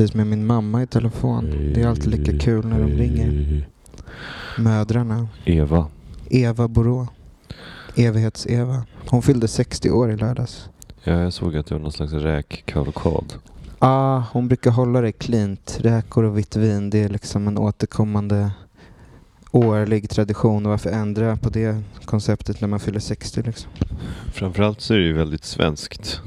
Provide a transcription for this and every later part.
precis med min mamma i telefon. Det är alltid lika kul när de ringer. Mödrarna. Eva. Eva Borå. Evighets-Eva. Hon fyllde 60 år i lördags. Ja, jag såg att det var någon slags räkkavalkad. ah, hon brukar hålla det cleant. Räkor och vitt vin, det är liksom en återkommande årlig tradition. Och varför ändra på det konceptet när man fyller 60 liksom? Framförallt så är det ju väldigt svenskt.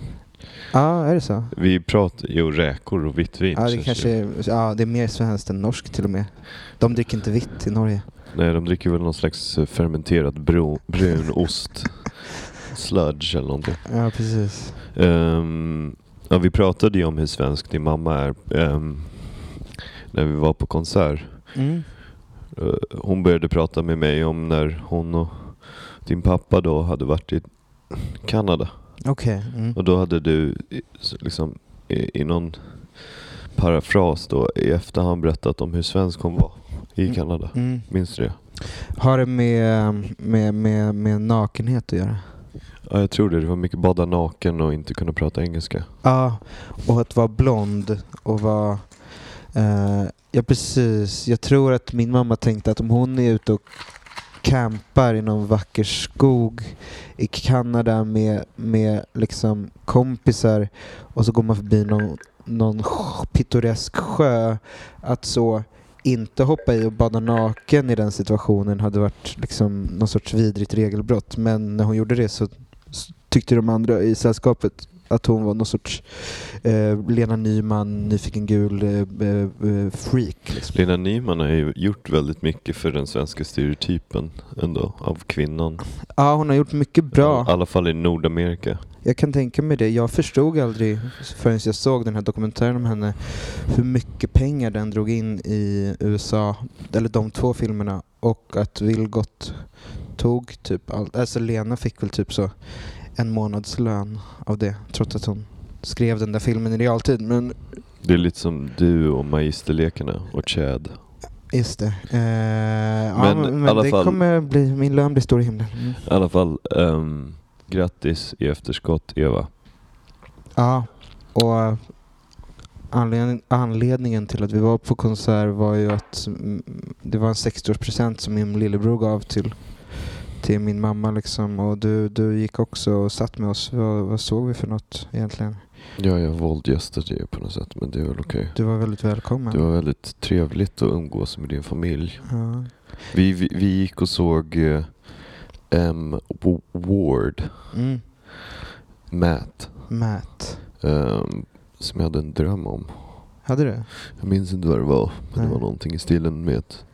Ja, är det så? Vi pratar ju räkor och vitt vin. Ja, det kanske är, ja, det är mer svenskt än norskt till och med. De dricker inte vitt i Norge. Nej, de dricker väl någon slags eh, fermenterad bro, brun ost. Sludge eller någonting. Ja, precis. Ehm, ja, vi pratade ju om hur svensk din mamma är ehm, när vi var på konsert. Mm. Eh, hon började prata med mig om när hon och din pappa då hade varit i Kanada. Okej. Mm. Och då hade du liksom i, i någon parafras då i efterhand berättat om hur svensk hon var i Mm. Kanada. Mm. Minns du det? Har det med, med, med, med nakenhet att göra? Ja, jag tror det. Det var mycket bada naken och inte kunna prata engelska. Ja, och att vara blond och vara... Eh, ja, precis. Jag tror att min mamma tänkte att om hon är ute och campar i någon vacker skog i Kanada med, med liksom kompisar och så går man förbi någon, någon pittoresk sjö, att så inte hoppa i och bada naken i den situationen hade varit liksom någon sorts vidrigt regelbrott. Men när hon gjorde det så tyckte de andra i sällskapet att hon var någon sorts eh, Lena Nyman, nyfiken gul eh, eh, eh, freak. Liksom. Lena Nyman har ju gjort väldigt mycket för den svenska stereotypen ändå av kvinnan. Ja, hon har gjort mycket bra. I alla fall i Nordamerika. Jag kan tänka mig det. Jag förstod aldrig förrän jag såg den här dokumentären om henne hur mycket pengar den drog in i USA, eller de två filmerna, och att Vilgot tog typ allt. Alltså Lena fick väl typ så en månadslön av det, trots att hon skrev den där filmen i realtid. Men Det är lite som du och Magisterlekarna och Chad. just det. Eh, ja, Men i men det fall- kommer bli, min lön blir stor i himlen. Mm. I alla fall, ehm, grattis i efterskott Eva. Ja, och anledning, anledningen till att vi var på konsert var ju att det var en 60-årspresent som min lillebror gav till, till min mamma liksom. Och du, du gick också och satt med oss. Vad, vad såg vi för något egentligen? Ja, jag våldgästade ju på något sätt, men det är väl okej. Du var väldigt välkommen. Det var väldigt trevligt att umgås med din familj. Ja. Vi, vi, vi gick och såg eh, M. Ward, Mm. Matt, Matt. ehm, som jag hade en dröm om. Hade du? Jag minns inte vad det var, men det Nej. var någonting i stilen med att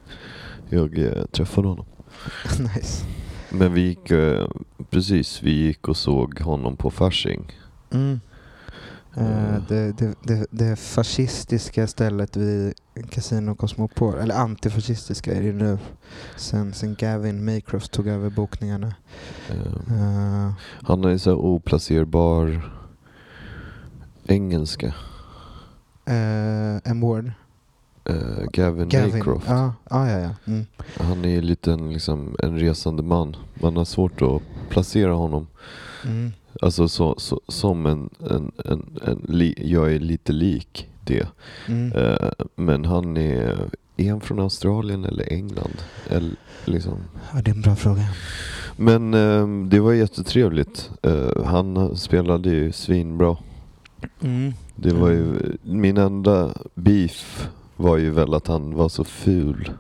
jag eh, träffade honom. nice. Men vi gick, eh, precis, vi gick och såg honom på Fasching. Mm. Eh, Eh. det, det, det, det fascistiska stället vid Casino Cosmopol, eller antifascistiska är det nu, sen, sen Gavin Maycroft tog över bokningarna. Eh, Eh, han är så oplacerbar engelska. eh, M. Eh, Gavin, Gavin. Maycroft. Ja, ja, ja. ja. Mm. Han är lite en, liksom, en resande man. Man har svårt att placera honom. Mm. Alltså så, så, som en, en, en, en li, jag är lite lik det. Mm. Eh, men han är, är han från Australien eller England? Eller, liksom. Ja, det är en bra fråga. Men eh, det var jättetrevligt. Eh, han spelade ju svinbra. Mm. Det var ju, min enda beef var ju väl att han var så ful.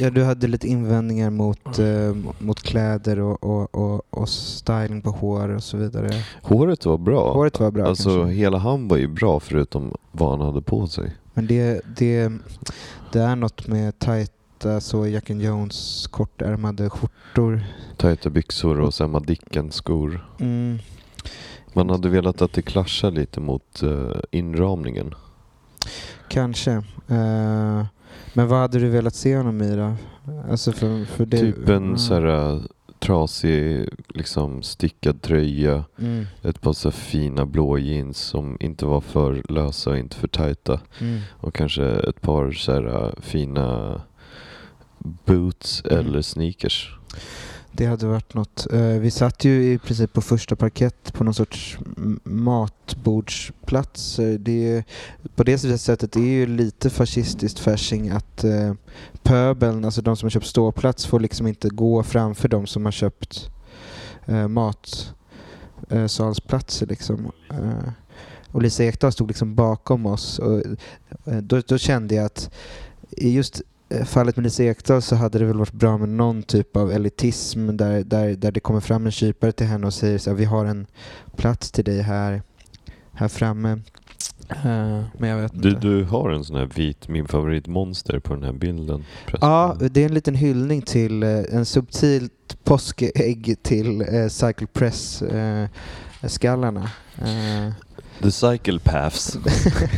Ja, du hade lite invändningar mot, eh, mot kläder och, och, och, och styling på hår och så vidare. Håret var bra. Håret var bra Alltså kanske. hela han var ju bra förutom vad han hade på sig. Men det, det, det är något med tajta så Jack and Jones kortärmade skjortor. Tajta byxor och Emma Dickens skor. Mm. Man hade velat att det klaschar lite mot eh, inramningen. Kanske. Eh, men vad hade du velat se honom i då? Alltså för, för det, typ en Mm. så här eh, trasig liksom stickad tröja. Mm. Ett par så fina blå jeans som inte var för lösa och inte för tajta. Mm. Och kanske ett par så här eh, fina boots eller sneakers. Det hade varit något. Eh, vi satt ju i princip på första parkett på någon sorts matbordsplats. Eh, det är, på det sättet är ju lite fascistiskt färsing att eh, pöbeln, alltså de som har köpt ståplats får liksom inte gå framför de som har köpt matsalsplatser. liksom. Och Lisa Ekdahl stod liksom bakom oss. Och, då, då kände jag att just fallet med Lisa Ekdahl så hade det väl varit bra med någon typ av elitism där, där, där det kommer fram en kypare till henne och säger så här, vi har en plats till dig här, här framme. Eh, men jag vet Du, inte. du har en sån här vit, min favoritmonster på den här bilden. Ja, det är en liten hyllning till eh, en subtilt påskägg till eh, Cycle Press-skallarna. Eh, The Cycle Paths.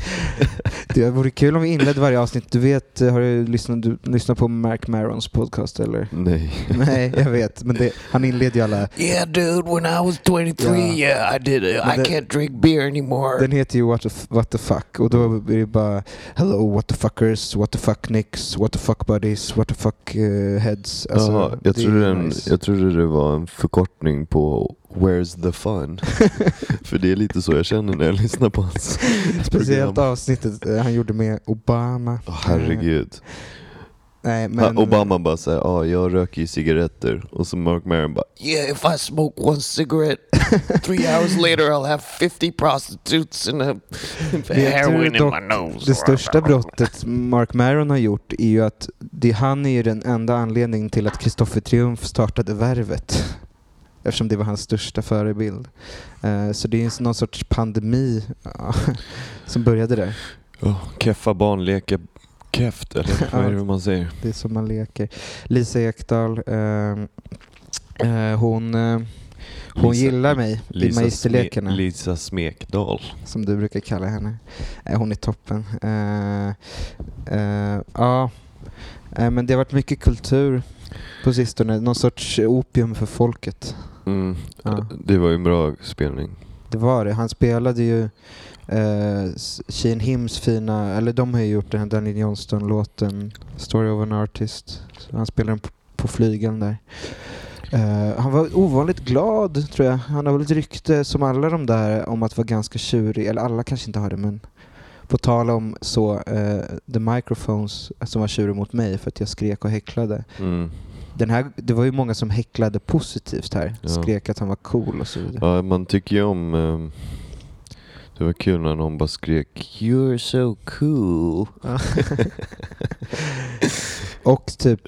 det vore kul om vi inledde varje avsnitt. Du vet, eh, har du lyssnat, du lyssnat på Mark Marons podcast eller? Nej. Nej, jag vet. Men det, han inleder ju alla Yeah, dude, when I was 23, Ja. yeah, I did it. Men I det- can't drink beer anymore. Den heter ju what the, what the fuck och då blir det bara Hello what the fuckers, what the fuck nicks, what the fuck buddies, what the fuck eh, heads. Alltså, Jaha, jag, trodde nice. jag trodde det var en förkortning på Where's the fun? För det är lite så jag känner när jag lyssnar på hans Speciellt program. avsnittet eh, han gjorde med Obama. Åh, herregud. Nej, men, Obama bara säger ja jag röker ju cigaretter. Och så Mark Maron bara Yeah, if I smoke one cigarette, three hours later I'll have 50 prostitutes and a heroin in my nose. Det största brottet Mark Maron har gjort är ju att det, han är ju den enda anledningen till att Kristoffer Triumf startade Värvet. Eftersom det var hans största förebild. Eh, så det är någon sorts pandemi som började där. oh, keffa barn leker keft eller vad är det man säger? Det är som man leker. Lisa Ekdahl, eh, eh, hon, eh, hon Lisa- gillar mig i Magisterlekarna. Sme- Lisa Smekdal. som du brukar kalla henne. Hon är toppen. Ja, men det har varit mycket kultur på sistone. Någon sorts opium för folket. Mm. Ja. Det var ju en bra spelning. Det var det. Han spelade ju eh, Sheen Hims fina, eller de har ju gjort den här Daniel Johnston-låten Story of an Artist. Så han spelade den på, på flygeln där. Eh, han var ovanligt glad tror jag. Han har väl ett rykte som alla de där om att vara ganska tjurig, eller alla kanske inte har det men på tal om så, eh, The Microphones som var tjurig mot mig för att jag skrek och häcklade. Mm. Den här, det var ju många som häcklade positivt här. Ja. Skrek att han var cool och så vidare. Ja, man tycker ju om... ehm, det var kul när någon bara skrek You're so cool. Ja. och typ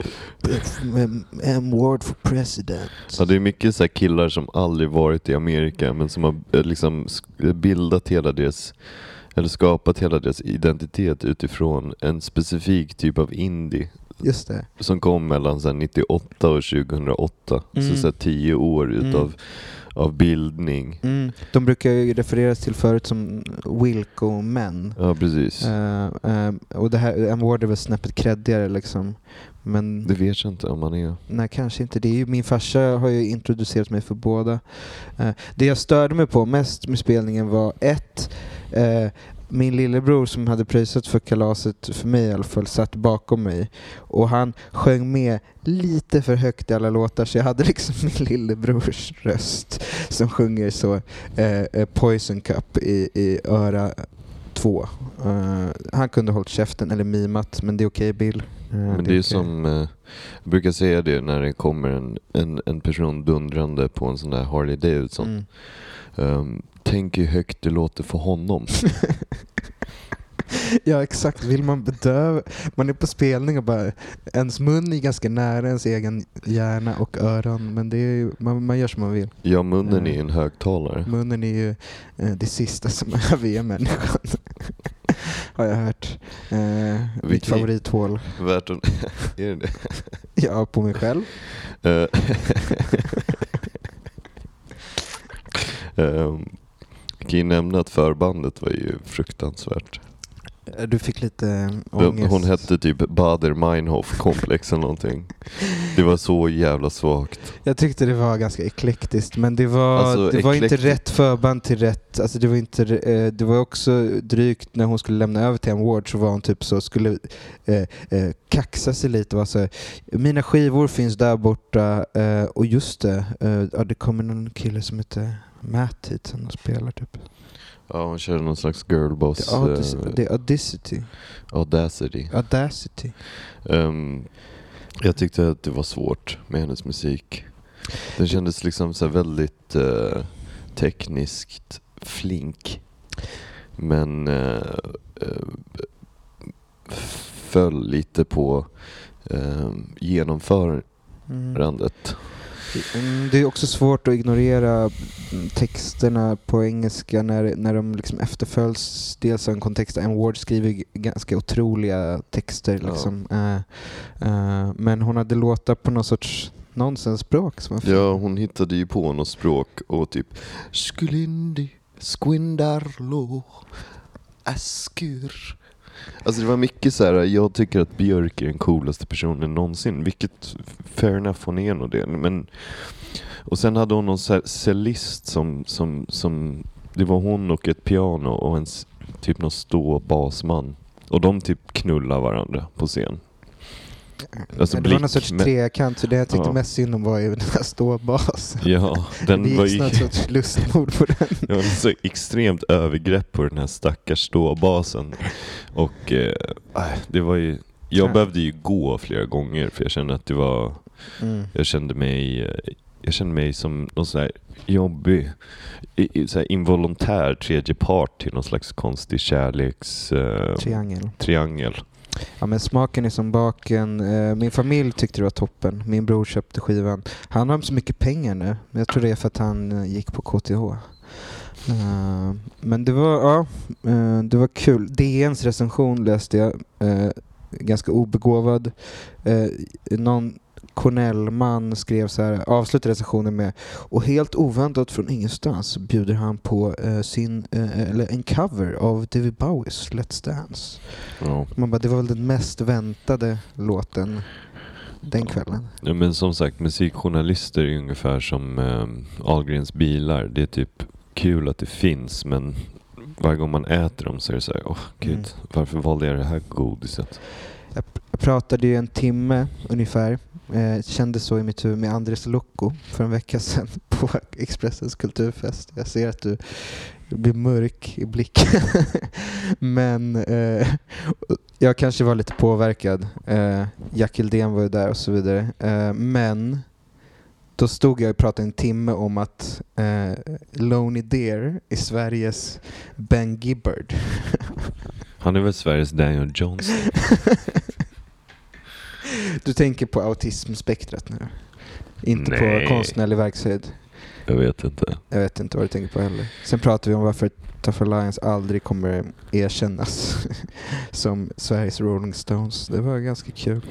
M-word for president. Ja, det är mycket så här killar som aldrig varit i Amerika men som har eh, liksom bildat hela deras eller skapat hela deras identitet utifrån en specifik typ av indie Just det. som kom mellan så här 98 och 2008. Mm. Så, så här 10 år Mm. utav av bildning. Mm. De brukar ju refereras till förut som Wilco-män. Ja, precis. Eh, eh, och det här, M-word är väl snäppet creddigare liksom. Men Det vet jag inte om man är. nej, kanske inte. Det är ju, min farsa har ju introducerat mig för båda. Eh, det jag störde mig på mest med spelningen var ett, min lillebror som hade pröjsat för kalaset, för mig i alla fall, satt bakom mig. Och han sjöng med lite för högt i alla låtar så jag hade liksom min lillebrors röst som sjunger så eh, eh, Poison Cup i, i öra två. Eh, han kunde hållit käften eller mimat men det är okej Bill. Eh, Men det är okej. som, eh, jag brukar säga det när det kommer en, en, en person dundrande på en sån där Harley Davidson. Mm. Um, tänk hur högt det låter för honom. Ja exakt, vill man bedöva, man är på spelning och bara, ens mun är ganska nära ens egen hjärna och öron men det är ju, man, man gör som man vill. Ja, munnen är en högtalare. Munnen är ju eh, det sista som överger människan. Har jag hört. Eh, mitt favorithål. Värt att... är det det? Ja, på mig själv. Eh, Ehm, Jag kan ju nämna att förbandet var ju fruktansvärt. Eh, Du fick lite Hon, ångest. hon hette typ Bader Meinhof komplex eller någonting. Det var så jävla svagt. Jag tyckte det var ganska eklektiskt men det var, Alltså, det var inte rätt förband till rätt, alltså det var inte, eh, det var också drygt när hon skulle lämna över till en ward så var hon typ så, skulle eh, eh, kaxa sig lite och var så här, mina skivor finns där borta eh, och just det, eh, ja, det kommer någon kille som heter Matt hit som spelar typ. Ja, hon körde någon slags girlboss. Är Audis- eh, det är Audacity. Audacity. Audacity. Ehm, jag tyckte att det var svårt med hennes musik. Den kändes liksom så väldigt eh, tekniskt flink. Men eh, eh, föll lite på eh, genomförandet. Mm, Det är också svårt att ignorera mm, texterna på engelska när, när de liksom efterföljs dels av en kontext. En Ward skriver ganska otroliga texter. Ja. Liksom. Eh, eh, men hon hade låtar på någon sorts nonsensspråk. Ja, hon hittade ju på något språk och typ Skulindi, Squindarlo, Askur. Alltså det var mycket så här. jag tycker att Björk är den coolaste personen någonsin. Vilket, fair enough, hon är nog det. Men, och sen hade hon någon så här cellist som, som, som, det var hon och ett piano och en typ någon ståbasman. Och de typ knullar varandra på scen. Alltså det var någon sorts trekant. Så det jag tyckte Ja. mest synd om var ju den här ståbasen. Ja, det den var gick ju... någon sorts lustmord på den. Det var så extremt övergrepp på den här stackars ståbasen. Och eh, äh, det var ju... Jag Ja. behövde ju gå flera gånger för jag kände att det var... Mm. Jag kände mig... eh, Jag kände mig som någon sån här jobbig, så här involontär tredje part till någon slags konstig kärleks... Eh, Triangel. triangel. Ja men smaken är som baken. Eh, min familj tyckte det var toppen. Min bror köpte skivan. Han har så mycket pengar nu. Men jag tror det är för att han eh, gick på KTH. Eh, men det var, ja, det var kul. DNs recension läste jag. Ganska obegåvad. Eh, Någon Cornell-man skrev så här, avslutade recensionen med och helt oväntat från ingenstans bjuder han på eh, sin, eh, eller en cover av David Bowies Let's Dance. Ja. Man bara, det var väl den mest väntade låten den kvällen. Ja, men som sagt, musikjournalister är ungefär som eh, Ahlgrens bilar. Det är typ kul att det finns, men varje gång man äter dem så är det så här, åh gud, Mm. varför valde jag det här godiset? Jag pr- jag pratade ju en timme ungefär, eh, kände så i mitt huvud med Andres Lokko för en vecka sedan på Expressens kulturfest. Jag ser att du blir mörk i blicken. Men eh, jag kanske var lite påverkad. Eh, Jack Hildén var ju där och så vidare. Eh, men då stod jag och pratade en timme om att eh, Lonely Deer är Sveriges Ben Gibbard. Han är väl Sveriges Daniel Johnson? Du tänker på autismspektrat nu? Inte Nej. på konstnärlig verksamhet? Jag vet inte. Jag vet inte vad du tänker på heller. Sen pratar vi om varför Tough Alliance aldrig kommer erkännas som Sveriges Rolling Stones. Det var ganska kul.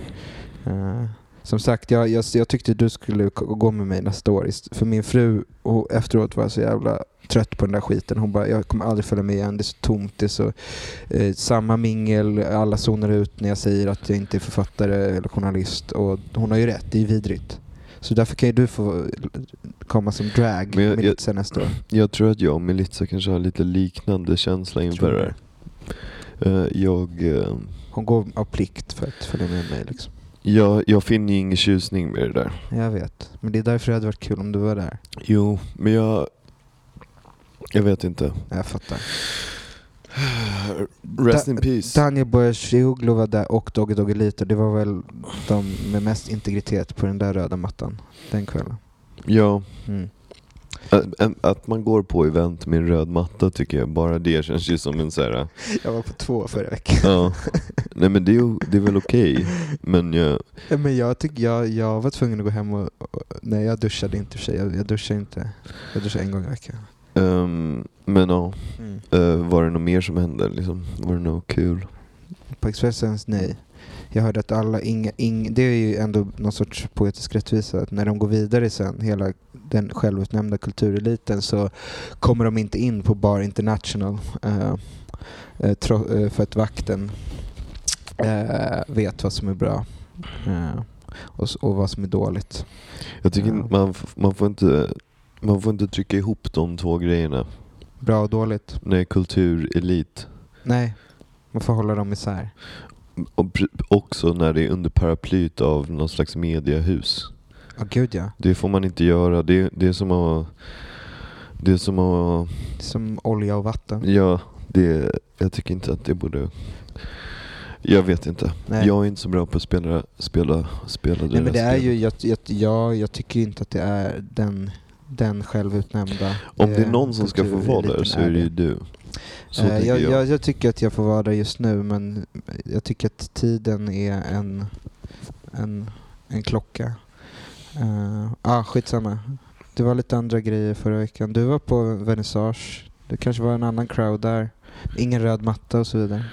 Eh, som sagt, jag, jag, jag tyckte du skulle gå med mig nästa år. För min fru och efteråt var så jävla trött på den där skiten. Hon bara, jag kommer aldrig följa med igen. Det är så tomt. Det är så eh, samma mingel. Alla zonar ut när jag säger att jag inte är författare eller journalist. Och hon har ju rätt, det är vidrigt. Så därför kan ju du få komma som drag Men jag- jag- sen nästa år. Jag tror att jag och Melissa kanske har lite liknande känsla inför det här. Eh, jag, eh, Hon går av plikt för att följa med mig. Liksom. Jag, jag finner ju ingen tjusning med det där. Jag vet. Men det är därför det hade varit kul om du var där. Jo, men jag... Jag vet inte. Jag fattar. Rest Da- in peace. Daniel Boyashoglu var där och Doggy Doggelito. Det var väl de med mest integritet på den där röda mattan den kvällen. Ja, Mm. Att- man går på event med en röd matta tycker jag, bara det känns ju som en så här. Jag var på två förra veckan. Ja. Nej men det är, det är väl okej. Men jag, Men jag, tycker jag, jag var tvungen att gå hem och... och nej, jag duschade inte för sig. Jag, jag duschar inte. Jag duschar en gång i veckan. ehm, men ja, Mm. eh, var det något mer som hände liksom? Var det något kul? På Expressens nej. Jag hörde att alla, inga, ing, det är ju ändå någon sorts poetisk rättvisa, att när de går vidare sen, hela den självutnämnda kultureliten, så kommer de inte in på Bar International. Eh, eh, eh, för att vakten vet vad som är bra och, vad som är dåligt. Jag tycker man, man, får inte, man får inte trycka ihop de två grejerna. Bra och dåligt? Nej, kultur, elit. Nej, man får hålla dem isär. Och också när det är under paraplyt av någon slags mediahus. Ja, gud ja. Det får man inte göra. Det, det är som att... Det är som att... Som olja och vatten. Ja, det, jag tycker inte att det borde... Jag vet inte. Nej. Jag är inte så bra på att spela, spela, spela Nej, men det är spel. ju, jag, jag, jag, jag tycker inte att det är den, den självutnämnda Om det är eh, någon som ska få vara där så är det ju du. Så Eh, jag. jag, jag tycker att jag får vara där just nu men jag tycker att tiden är en, en, en klocka. Uh, ah, skitsamma. Det var lite andra grejer förra veckan. Du var på vernissage. Det kanske var en annan crowd där. Ingen röd matta och så vidare.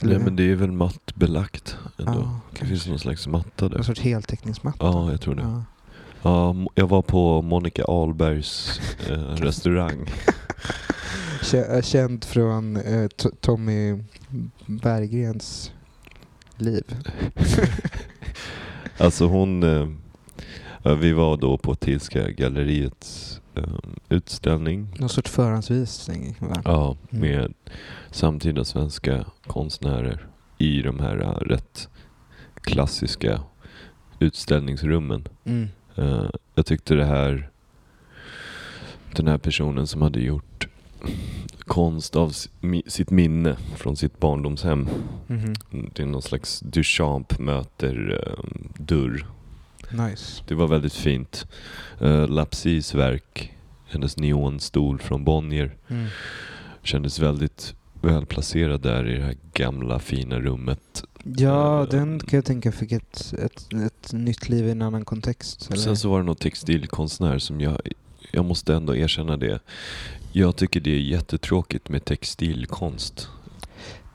Nej hur? men det är väl mattbelagt ändå. Ja, det finns någon slags matta där. Någon sorts heltäckningsmatta. Ja, jag tror det. Ja. Ja, jag var på Monica Ahlbergs eh, restaurang. Eh, Känd från eh, Tommy Berggrens liv. Alltså hon... Eh, vi var då på Tilska galleriets eh, utställning. Någon sorts förhandsvisning va? Ja, Mm. med samtida svenska konstnärer i de här eh, rätt klassiska utställningsrummen. Mm. Eh, jag tyckte det här... Den här personen som hade gjort konst av sitt minne från sitt barndomshem. Mhm. Det är någon slags Duchamp möter eh, Dörr. Nice. Det var väldigt fint. Uh, Lapsis verk, hennes neonstol från Bonnier, Mm. kändes väldigt välplacerad där i det här gamla fina rummet. Ja, Eh, den kan jag tänka fick ett, ett, ett nytt liv i en annan kontext. Eller? Sen så var det någon textilkonstnär som jag, jag måste ändå erkänna det. Jag tycker det är jättetråkigt med textilkonst.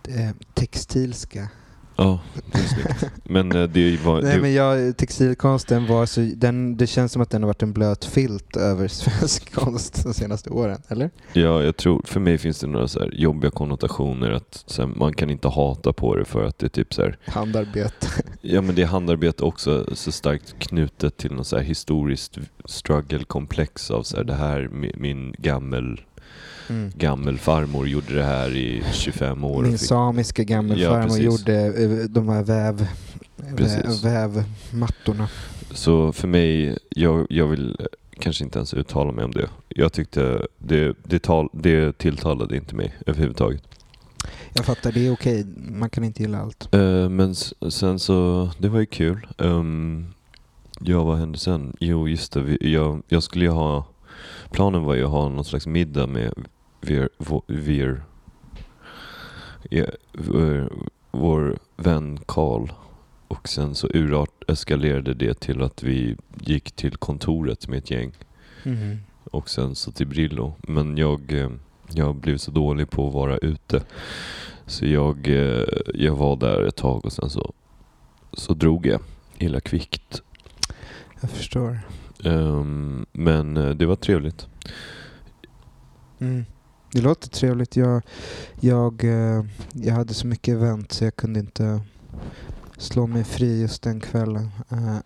Eh, textilska. Ja, det är snyggt. Men eh, det var... Nej det, men jag, textilkonsten var så, den, det känns som att den har varit en blöt filt över svensk konst de senaste åren, eller? Ja, jag tror, för mig finns det några så jobbiga konnotationer att här, man kan inte hata på det för att det är typ så här, Handarbete. ja men det är handarbete också så starkt knutet till något så här historiskt struggle-komplex av så här, det här, mi- min gammel, Mm. gammelfarmor gjorde det här i 25 år. Min fick- samiska Ja, gammelfarmor precis. gjorde eh, de här väv, Precis. vävmattorna. Så för mig, jag, jag vill kanske inte ens uttala mig om det. Jag tyckte det, det, tal, det tilltalade inte mig överhuvudtaget. Jag fattar, det är okej. Man kan inte gilla allt. Eh, men sen så, det var ju kul. Um, ja, vad hände sen? Jo, just det. Vi, jag, jag skulle ju ha, planen var ju att ha någon slags middag med Vir, ja, vår, vår vän Karl. Och sen så urart eskalerade det till att vi gick till kontoret med ett gäng. Mhm. Och sen så till Brillo. Men jag, eh, jag blev så dålig på att vara ute. Så jag, eh, jag var där ett tag och sen så, så drog jag illa kvickt. Jag förstår. Ehm, men eh, det var trevligt. Mm. Det låter trevligt. Jag, jag, eh, jag hade så mycket event så jag kunde inte slå mig fri just den kvällen. Eh,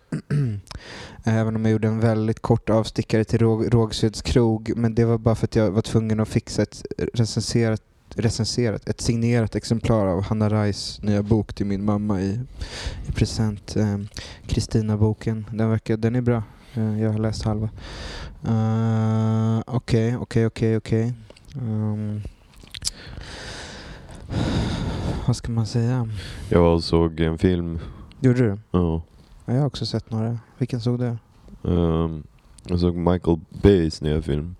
även om jag gjorde en väldigt kort avstickare till Råg, Rågsveds krog. Men det var bara för att jag var tvungen att fixa ett recenserat, recenserat ett signerat exemplar av Hanna Reis nya bok till min mamma i, i present. Eh, Kristina-boken. Den, verkar, den är bra. Eh, jag har läst halva. Okej, okej, okej, okej. Ehm, Vad ska man säga? Jag var och såg en film. Gjorde du? Ja. Ja, jag har också sett några. Vilken såg du? Ehm, jag såg Michael Bays nya film.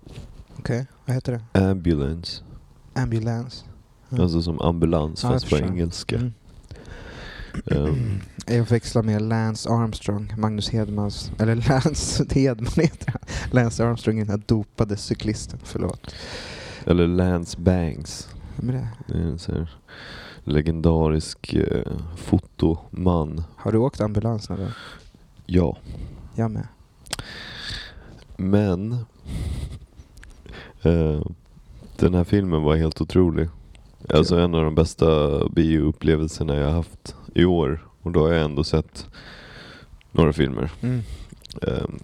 Okej, vad heter det? Ambulance. Ambulance. Ja. Alltså som ambulans Ja, fast på engelska. Mm. Ehm, Jag förväxlar med Lance Armstrong, Magnus Hedmans, eller Lance Hedman heter han. Lance Armstrong är den här dopade cyklisten, förlåt. Eller Lance Banks. Är det? Det är en sån här legendarisk eh, fotoman. Har du åkt ambulans någon gång? Ja. Jag med. Men eh, den här filmen var helt otrolig. Alltså en av de bästa bioupplevelserna jag har haft i år. Och då har jag ändå sett några filmer. Mm. Ehm,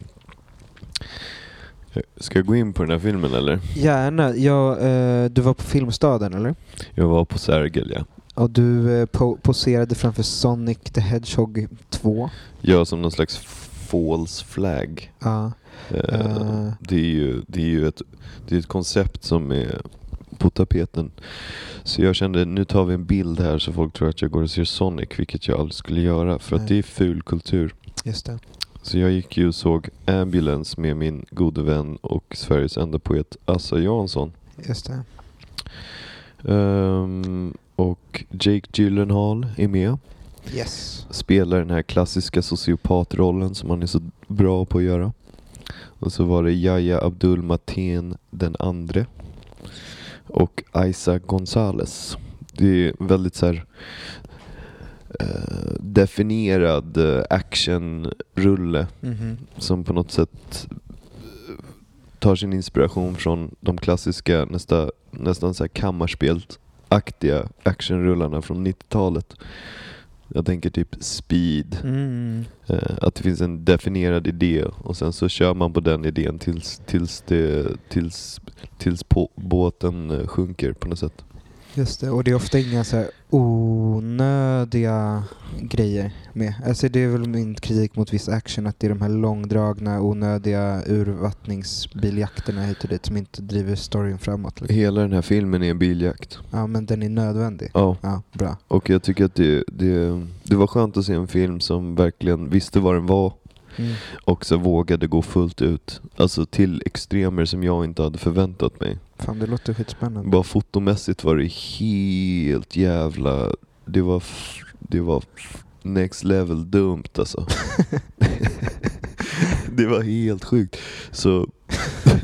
Ska jag gå in på den här filmen eller? Gärna. Ja, eh, du var på Filmstaden eller? Jag var på Sergel ja. Och du eh, po poserade framför Sonic the Hedgehog 2. Jag som någon slags false flag. Ja. Eh, Eh. Det är ju, det är ju ett, det är ett koncept som är på tapeten. Så jag kände, nu tar vi en bild här så folk tror att jag går och ser Sonic, vilket jag aldrig skulle göra. För Nej. att det är ful kultur. Just det. Så jag gick ju och såg Ambulance med min gode vän och Sveriges enda poet Assa Jansson. Just det. Ehm, och Jake Gyllenhaal är med. Yes. Spelar den här klassiska sociopatrollen som han är så bra på att göra. Och så var det Yahya Abdul Mateen den andre. Och Isa Gonzales. Det är väldigt så här definierad eh, actionrulle Mhm. som på något sätt eh, tar sin inspiration från de klassiska nästa, nästan så här kammarspelaktiga actionrullarna från 90-talet. Jag tänker typ Speed, Mm. eh, att det finns en definierad idé och sen så kör man på den idén tills, tills, det, tills, tills på, båten eh, sjunker på något sätt. Just det. Och det är ofta inga så här onödiga grejer med. Alltså det är väl min kritik mot viss action, att det är de här långdragna, onödiga urvattningsbiljakterna hit och dit som inte driver storyn framåt. Liksom. Hela den här filmen är en biljakt. Ja, men den är nödvändig. Ja. Ja, bra. Och jag tycker att det, det, det var skönt att se en film som verkligen visste vad den var Mm. och så vågade gå fullt ut. Alltså till extremer som jag inte hade förväntat mig. Fan, det låter skitspännande. Bara fotomässigt var det helt jävla... Det var, det var next level dumt alltså. det var helt sjukt. Så...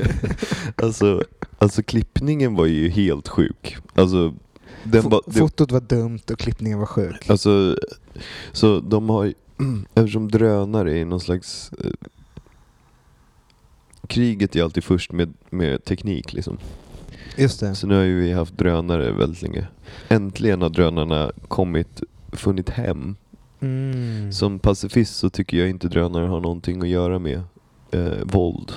alltså, alltså klippningen var ju helt sjuk. Alltså, den var, det, Fotot var dumt och klippningen var sjuk. Alltså, så de har eftersom drönare är någon slags... Eh, kriget är alltid först med, med teknik liksom. Just det. Så nu har ju vi haft drönare väldigt länge. Äntligen har drönarna kommit, funnit hem. Mm. Som pacifist så tycker jag inte drönare har någonting att göra med eh, våld.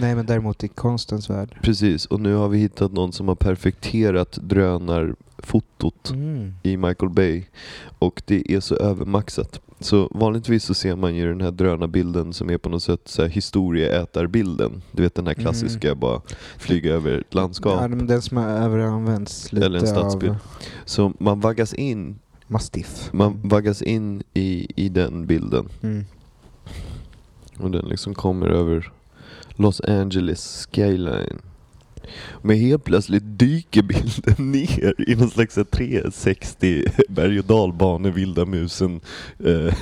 Nej, men däremot i konstens värld. Precis, och nu har vi hittat någon som har perfekterat drönarfotot Mm. i Michael Bay. Och det är så övermaxat. Så vanligtvis så ser man ju den här drönarbilden som är på något sätt så här historieätarbilden. Du vet den här Mm. klassiska bara flyga över ett landskap. Ja, den som har överanvänts lite Eller en stadsbild. av Så man vaggas in, mastiff. man vaggas in i, i den bilden. Mm. Och den liksom kommer över Los Angeles skyline. Men helt plötsligt dyker bilden ner i någon slags så här 360 berg och dalbane vilda musen eh,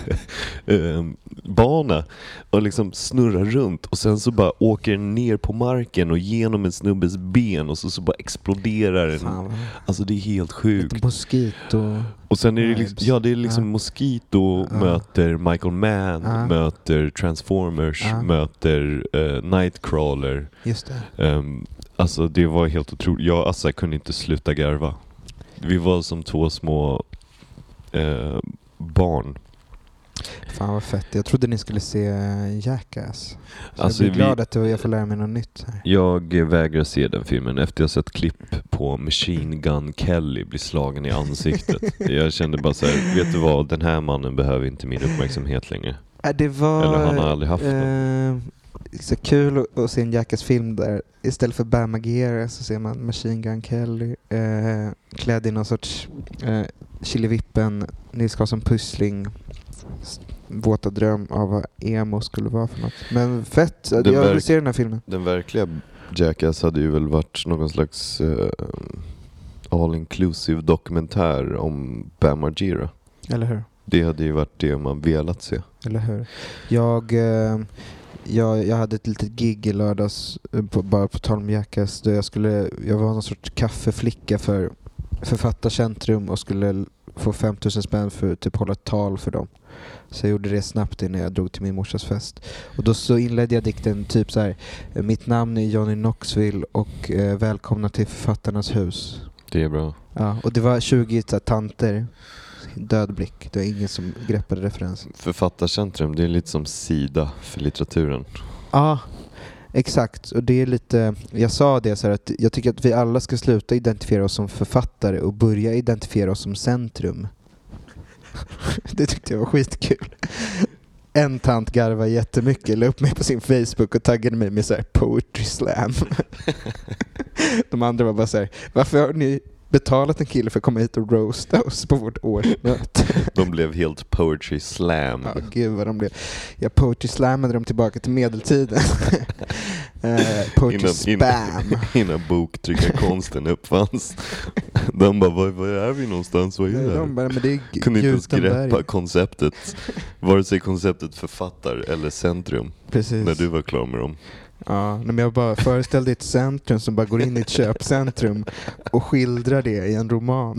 eh, bana och liksom snurrar runt och sen så bara åker den ner på marken och genom en snubbes ben och så, så bara exploderar den. Fan. Alltså det är helt Lite sjukt. moskito. Och sen är det liksom, ja det är liksom Ja. Mosquito Ja. möter Michael Mann, Ja. möter Transformers, möter eh, Nightcrawler. Just det. Um, alltså det var helt otroligt. Jag och Assa kunde inte sluta garva. Vi var som två små eh, barn. Fan vad fett. Jag trodde ni skulle se eh, Jackass. Så Alltså, jag blir glad vi- att jag får lära mig något nytt här. Jag vägrar se den filmen efter jag sett klipp på Machine Gun Kelly bli slagen i ansiktet. jag kände bara så här, vet du vad, den här mannen behöver inte min uppmärksamhet längre. Äh, det var Eller han har aldrig haft eh, så kul att, se en Jackass-film där istället för Bam Margera så ser man Machine Gun Kelly eh, klädd i någon sorts eh, Killevippen, Nils Karlsson Pussling våta dröm av vad emo skulle vara för något. Men fett, jag Den vill verk- se den här filmen. Den verkliga Jackass hade ju väl varit någon slags eh, all inclusive dokumentär om Bam Margera. Eller hur? Det hade ju varit det man velat se. Eller hur? Jag, eh, jag, jag hade ett litet gig i lördags, eh, på, bara på tal om Jackass, jag, skulle, jag var någon sorts kaffeflicka för Författarcentrum och skulle få 5000 spänn för att typ hålla ett tal för dem. Så jag gjorde det snabbt innan jag drog till min morsas fest. Och då så inledde jag dikten typ så här. eh, Mitt namn är Johnny Knoxville och eh, välkomna till Författarnas hus. Det är bra. Ja, och det var 20 så här, tanter. Död blick. Det var ingen som greppade referensen. Författarcentrum, det är lite som Sida för litteraturen. Ja, exakt. Och det är lite, jag sa det så här att jag tycker att vi alla ska sluta identifiera oss som författare och börja identifiera oss som centrum. det tyckte jag var skitkul. En tant garvade jättemycket, la upp mig på sin Facebook och taggade mig med så här poetry slam. De andra var bara så här, varför har ni betalat en kille för att komma hit och roasta oss på vårt årsmöte? De blev helt poetry slam. Ja, gud vad de blev. Jag poetry slammade dem tillbaka till medeltiden. eh, poetry Innan- spam. innan- Innan boktryckarkonsten uppfanns. De bara, var, var är vi någonstans? Vad är det De här? bara, men det är Kunde inte ens greppa konceptet. Vare sig konceptet författar eller centrum. Precis. När du var klar med dem. Ja, men jag bara föreställde ett centrum som bara går in i ett köpcentrum och skildrar det i en roman.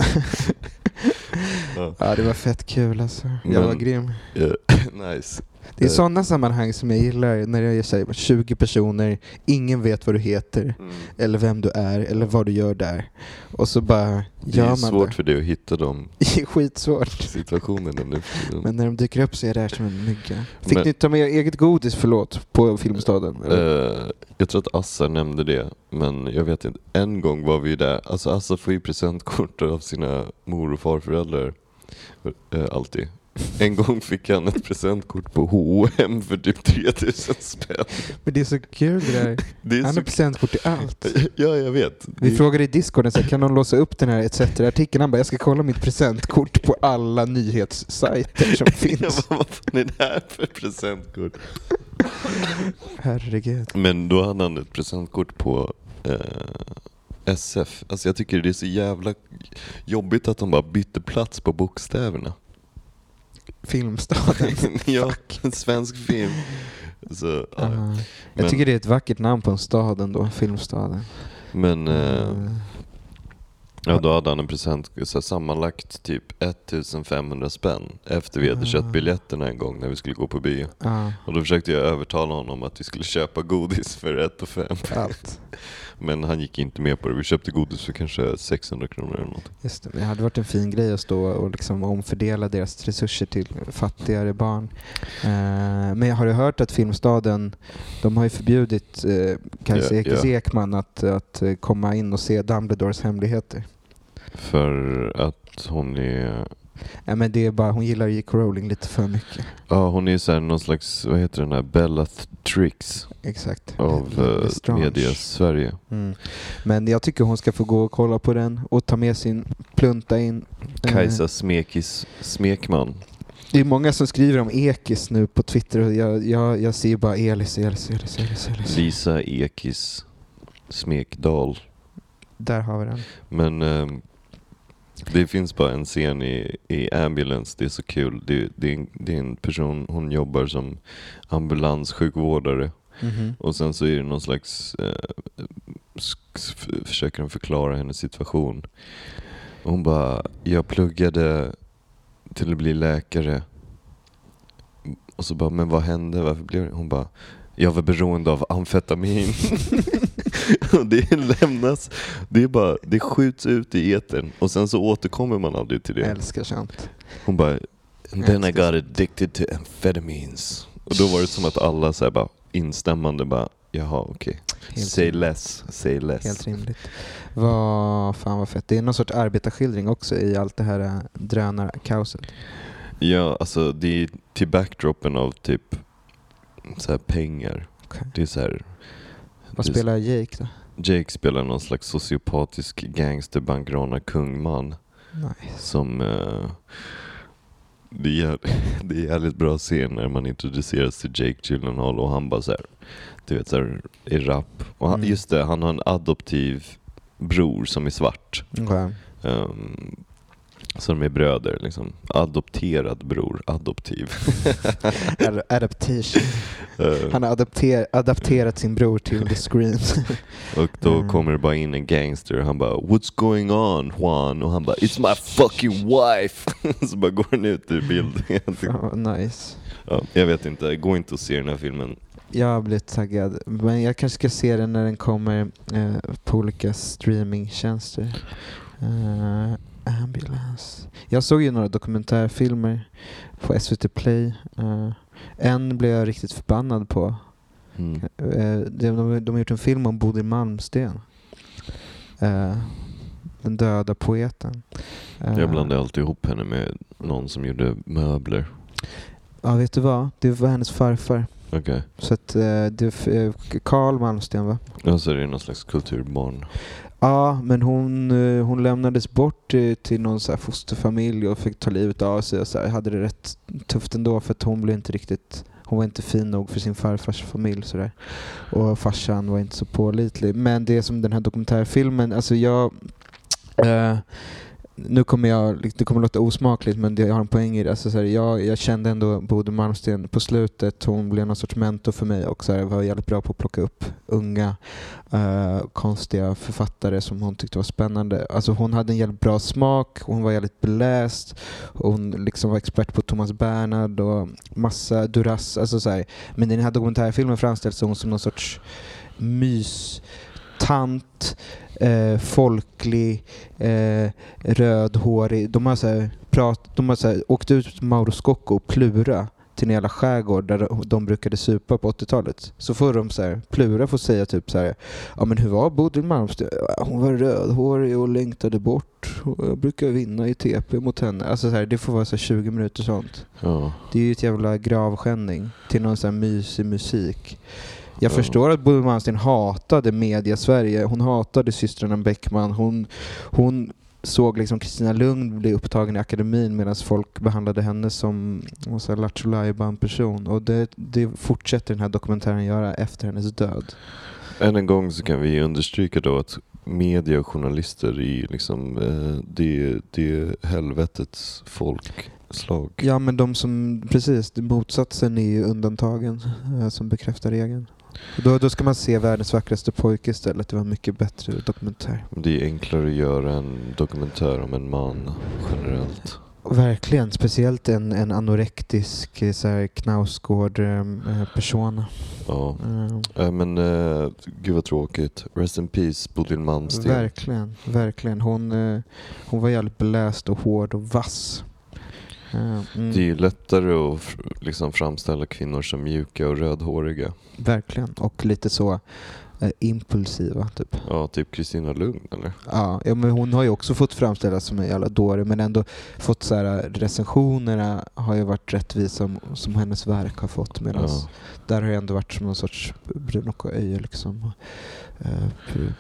Ja. Det var fett kul alltså. Jag var grym. Eh, nice. Det är Eh, sådana sammanhang som jag gillar, när jag säger 20 personer, ingen vet vad du heter, Mm. eller vem du är, eller vad du gör där. Och så bara Det gör är man svårt det. för dig att hitta de Det är skitsvårt. situationerna nu. Men när de dyker upp så är jag där som en mygga. Fick Men- ni ta med eget godis, förlåt, på Filmstaden? eller? Eh, jag tror att Assa nämnde det, men jag vet inte. En gång var vi där. Alltså Assa får ju presentkort av sina mor och farföräldrar. Eh, alltid. En gång fick han ett presentkort på H&M för typ 3000 spänn. Men det är så kul det där. Det är Han har presentkort till allt. Ja, jag vet. Vi Det- frågade i discorden, så här, kan någon låsa upp den här ETC-artikeln? Han bara, jag ska kolla mitt presentkort på alla nyhetssajter som finns. bara, vad fan är det här för presentkort? Herregud. Men då hade han ett presentkort på eh, SF. Alltså jag tycker det är så jävla jobbigt att de bara bytte plats på bokstäverna. Filmstaden. ja, en svensk film. Så, ja. Ja. Men- Jag tycker det är ett vackert namn på en stad ändå, Filmstaden. Men Mm. ja, då hade han en present, så sammanlagt typ 1500 spänn efter vi hade Ah. köpt biljetterna en gång när vi skulle gå på bio. Ja, Och då försökte jag övertala honom att vi skulle köpa godis för 1 och 5. Men han gick inte med på det. Vi köpte godis för kanske 600 kronor eller något. Just det. Men Det hade varit en fin grej att stå och liksom omfördela deras resurser till fattigare barn. Eh, men har du hört att Filmstaden, de har ju förbjudit eh, Kajsa Ekis ja. Ekman att, att eh, komma in och se Dumbledores hemligheter. För att hon är... Ja, men det är bara, hon gillar J.K. Rowling lite för mycket. Ja, hon är så här någon slags, vad heter den här, Bellatrix Exakt. av eh, media Sverige. Mm. Men jag tycker hon ska få gå och kolla på den och ta med sin plunta in. Eh, Kajsa Smekis Smekman. Det är många som skriver om Ekis nu på Twitter och jag, jag, jag ser bara Elis, Elis, Elis, Elis, Elis. Lisa Ekis Smekdal. Där har vi den. Men ehm, det finns bara en scen i, i Ambulance, det är så kul. Det, det, är en, det är en person, hon jobbar som ambulanssjukvårdare. Mhm. Och sen så är det någon slags, eh, försöker de förklara hennes situation. Och hon bara, jag pluggade till att bli läkare. Och så bara, men vad hände? Varför blev det? Hon bara, jag var beroende av amfetamin. det lämnas, det är bara, det skjuts ut i etern och sen så återkommer man aldrig till Jag det. älskar sånt. Hon bara, and then I got addicted to amphetamines. Och då var det som att alla så bara instämmande bara, jaha okej. Helt Say rimligt. less, say less. Helt rimligt. Vad fan vad fett. Det är någon sorts arbetarskildring också i allt det här äh, drönarkaoset. Ja, alltså det är till backdropen av typ så här pengar. Okej. Det är så här, Vad spelar Jake då? Jake spelar någon slags sociopatisk gangsterbankrånar kungman Nice. som eh, det, är, det är jävligt bra scen när man introduceras till Jake Gyllenhaal och han bara så här, du vet så här, är rapp. Och han, Mm. just det, han har en adoptiv bror som är svart. Okay. Um, så de är bröder liksom. Adopterad bror, adoptiv. Ad- Adaptation. Eh, Han har adapter- adapterat sin bror till the screen. och då Mm. kommer det bara in en gangster och han bara What's going on Juan? Och han bara It's my fucking wife! så bara går han ut ur bild. Vad nice. ja, jag vet inte, gå inte och se den här filmen. Jag har blivit taggad. Men jag kanske ska se den när den kommer eh, på olika streamingtjänster. Eh, ambulance. Jag såg ju några dokumentärfilmer på SVT Play. Eh, en blev jag riktigt förbannad på. Mm. Eh, de, de, de har gjort en film om Bodil Malmsten. Eh, den döda poeten. Jag blandar alltid ihop henne med någon som gjorde möbler. Ja, vet du vad? Det var hennes farfar. Okej. Så att det Carl Malmsten va? Och så är det någon slags kulturbarn. Ja, men hon, eh, hon lämnades bort eh, till någon så här fosterfamilj och fick ta livet av sig och så här, hade det rätt tufft ändå för att hon blev inte riktigt hon var inte fin nog för sin farfars familj sådär. Och farsan var inte så pålitlig. Men det är som den här dokumentärfilmen, alltså jag... Eh, nu kommer jag, det kommer låta osmakligt men det, jag har en poäng i det. Alltså, så här, jag, jag kände ändå Bodil Malmsten på slutet, hon blev någon sorts mentor för mig och så här, var jävligt bra på att plocka upp unga uh, konstiga författare som hon tyckte var spännande. Alltså hon hade en jävligt bra smak, hon var jävligt beläst, hon liksom var expert på Thomas Bernhard och massa Duras. Alltså så här. Men i den här dokumentärfilmen framställs hon som någon sorts mys mystant, eh, folklig, eh, rödhårig. De har, så här, prat, de har så här, åkt ut till Mauro Scocco och Plura till en jävla skärgård där de brukade supa på 80-talet. Så får de så här, Plura får säga typ så här, ja men hur var Bodil Malmsten? "Ja, Hon var rödhårig och längtade bort. Och jag brukar vinna i TP mot henne. Alltså så här, det får vara så här 20 minuter sånt. Ja. Det är ju ett jävla gravskändning till någon sån här mysig musik. Jag Ja. förstår att Bodil Malmsten hatade media-Sverige. Hon hatade systrarna Bäckman. Hon, hon såg liksom Kristina Lugn bli upptagen i akademin medan folk behandlade henne som Lattjo Lajban-person. Och det, det fortsätter den här dokumentären göra efter hennes död. Än en gång så kan vi understryka då att media och journalister är liksom, eh, det, det helvetets folkslag. Ja, men de som, precis, motsatsen är ju undantagen eh, som bekräftar regeln. Då, då ska man se Världens vackraste pojke istället. Det var en mycket bättre dokumentär. Det är enklare att göra en dokumentär om en man generellt. Verkligen, speciellt en, en anorektisk eh, så här, Knausgård-persona. Ja. Äh, men uh, gud vad tråkigt. Rest in peace Bodil Malmsten. verkligen, verkligen. Hon, eh, hon var jävligt beläst och hård och vass. Eh, mm, Det är ju lättare att liksom framställa kvinnor som mjuka och rödhåriga. Verkligen, och lite så eh, impulsiva typ. Ja, typ Kristina Lugn eller? Ja, ja, men hon har ju också fått framställas som en jävla dåre men ändå fått så här, recensionerna har ju varit rättvisa som, som hennes verk har fått medan Ja. där har det ändå varit som någon sorts Bruno Öje liksom. Eh,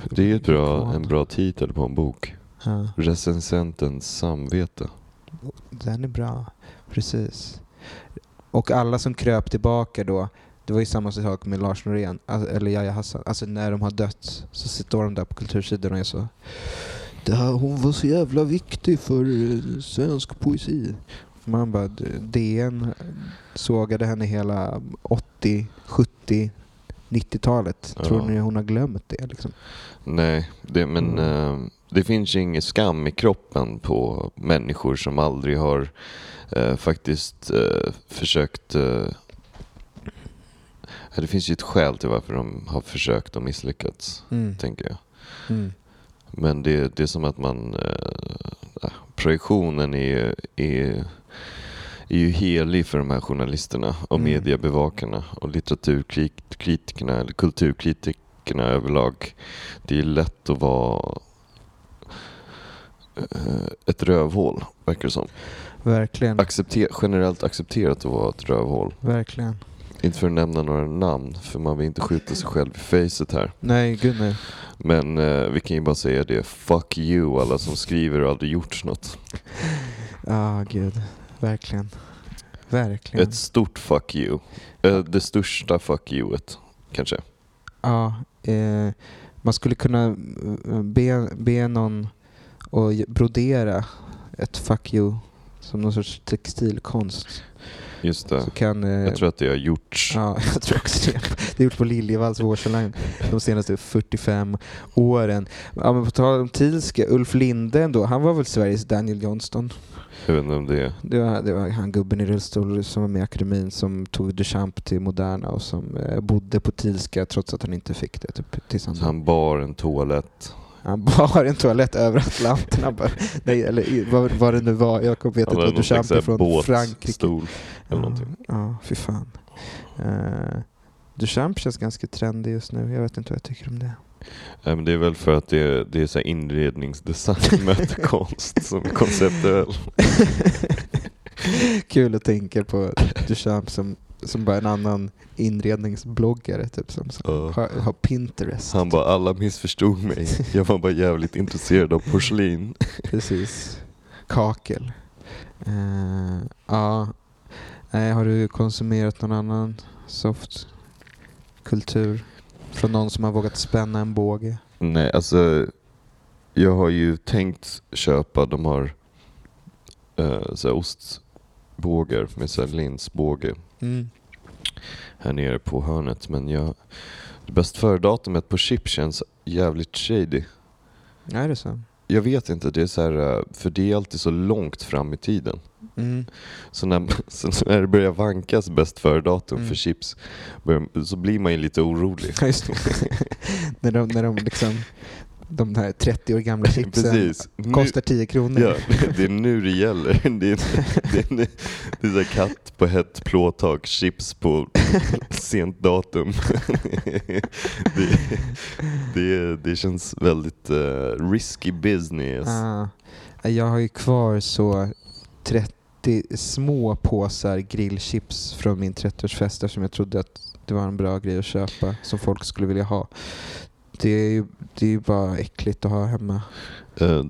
Det är ju bra, en bra titel på en bok. Ja, Recensentens samvete. Den är bra, precis. Och alla som kröp tillbaka då, det var ju samma sak med Lars Norén, alltså, eller Yahya Hassan. Alltså när de har dött så står de där på kultursidan och är så det här, hon var så jävla viktig för eh, svensk poesi. Man bara, DN sågade henne hela 80, 70, 90-talet. Tror Ja. ni hon har glömt det? Liksom? Nej, det, men Mm. eh, det finns ingen skam i kroppen på människor som aldrig har eh, faktiskt eh, försökt... Eh, det finns ju ett skäl till varför de har försökt och misslyckats, Mm. tänker jag. Mm. Men det, det är som att man... Eh, ja, projektionen är, är, är ju helig för de här journalisterna och Mm. mediebevakarna och litteraturkritikerna eller kulturkritikerna överlag. Det är lätt att vara ett rövhål, verkar det som. Verkligen. Accepter, generellt accepterat att vara ett rövhål. Verkligen. Inte för att nämna några namn, för man vill inte skjuta sig själv i facet här. Nej, gud nej. Men eh, vi kan ju bara säga det. Fuck you alla som skriver och aldrig gjort något. Ja, gud. Verkligen. Verkligen. Ett stort fuck you. Eh, det största fuck youet, kanske. Ja, eh, man skulle kunna eh, be, be någon ge- brodera ett fuck you som någon sorts textilkonst. Just det. Kan, eh, Jag tror att det har gjorts. Ja, jag tror också det. Det är gjort på Liljevalchs Waterline de senaste 45 åren. Ja, men på tal om Tilska, Ulf Linde ändå, han var väl Sveriges Daniel Johnston. Jag vet inte om det är... Det var, det var han gubben i rullstol som var med i akademin som tog Duchamp till Moderna och som eh, bodde på Tilska trots att han inte fick det. Typ, tills han, Så han bar en toalett Han har en toalett över Atlanten. Han bara, nej, eller vad, vad det nu var. Jag vet inte så Duchamp är från Frankrike. båtstol eller Ja, ja, fy fan. Uh, Duchamp känns ganska trendig just nu. Jag vet inte vad jag tycker om det. Nej, men det är väl för att det, det är så inredningsdesign möter konst som är konceptuell. Kul att tänka på Duchamp som, som bara en annan inredningsbloggare typ som, som Ja. har, har Pinterest. Han bara, alla missförstod mig. Jag var bara jävligt intresserad av porslin. Precis. Kakel. Eh, ja. Nej, har du konsumerat någon annan soft kultur? Från någon som har vågat spänna en båge? Nej, alltså jag har ju tänkt köpa, de har uh, så här ostbågar med så här linsbåge Mm. här nere på hörnet. Men jag, det bäst före-datumet på chip känns jävligt shady. Är det så? Jag vet inte, det är så här, eh, för det är alltid så långt fram i tiden. Mm. Så när, så när det börjar vankas bäst före-datum Mm. för chips börjar, så blir man ju lite orolig. Ja, just det. när de, när de liksom, de här 30 år gamla chipsen Precis. Kostar 10 kronor. Ja, det är nu det gäller. Det är, det är, det är katt på hett plåttak, chips på sent datum. Det, det, det känns väldigt eh, risky business. Ah, jag har ju kvar så 30 små påsar grillchips från min 30-årsfest eftersom jag trodde att det var en bra grej att köpa som folk skulle vilja ha. Det är ju, det är ju bara äckligt att ha hemma. Eh,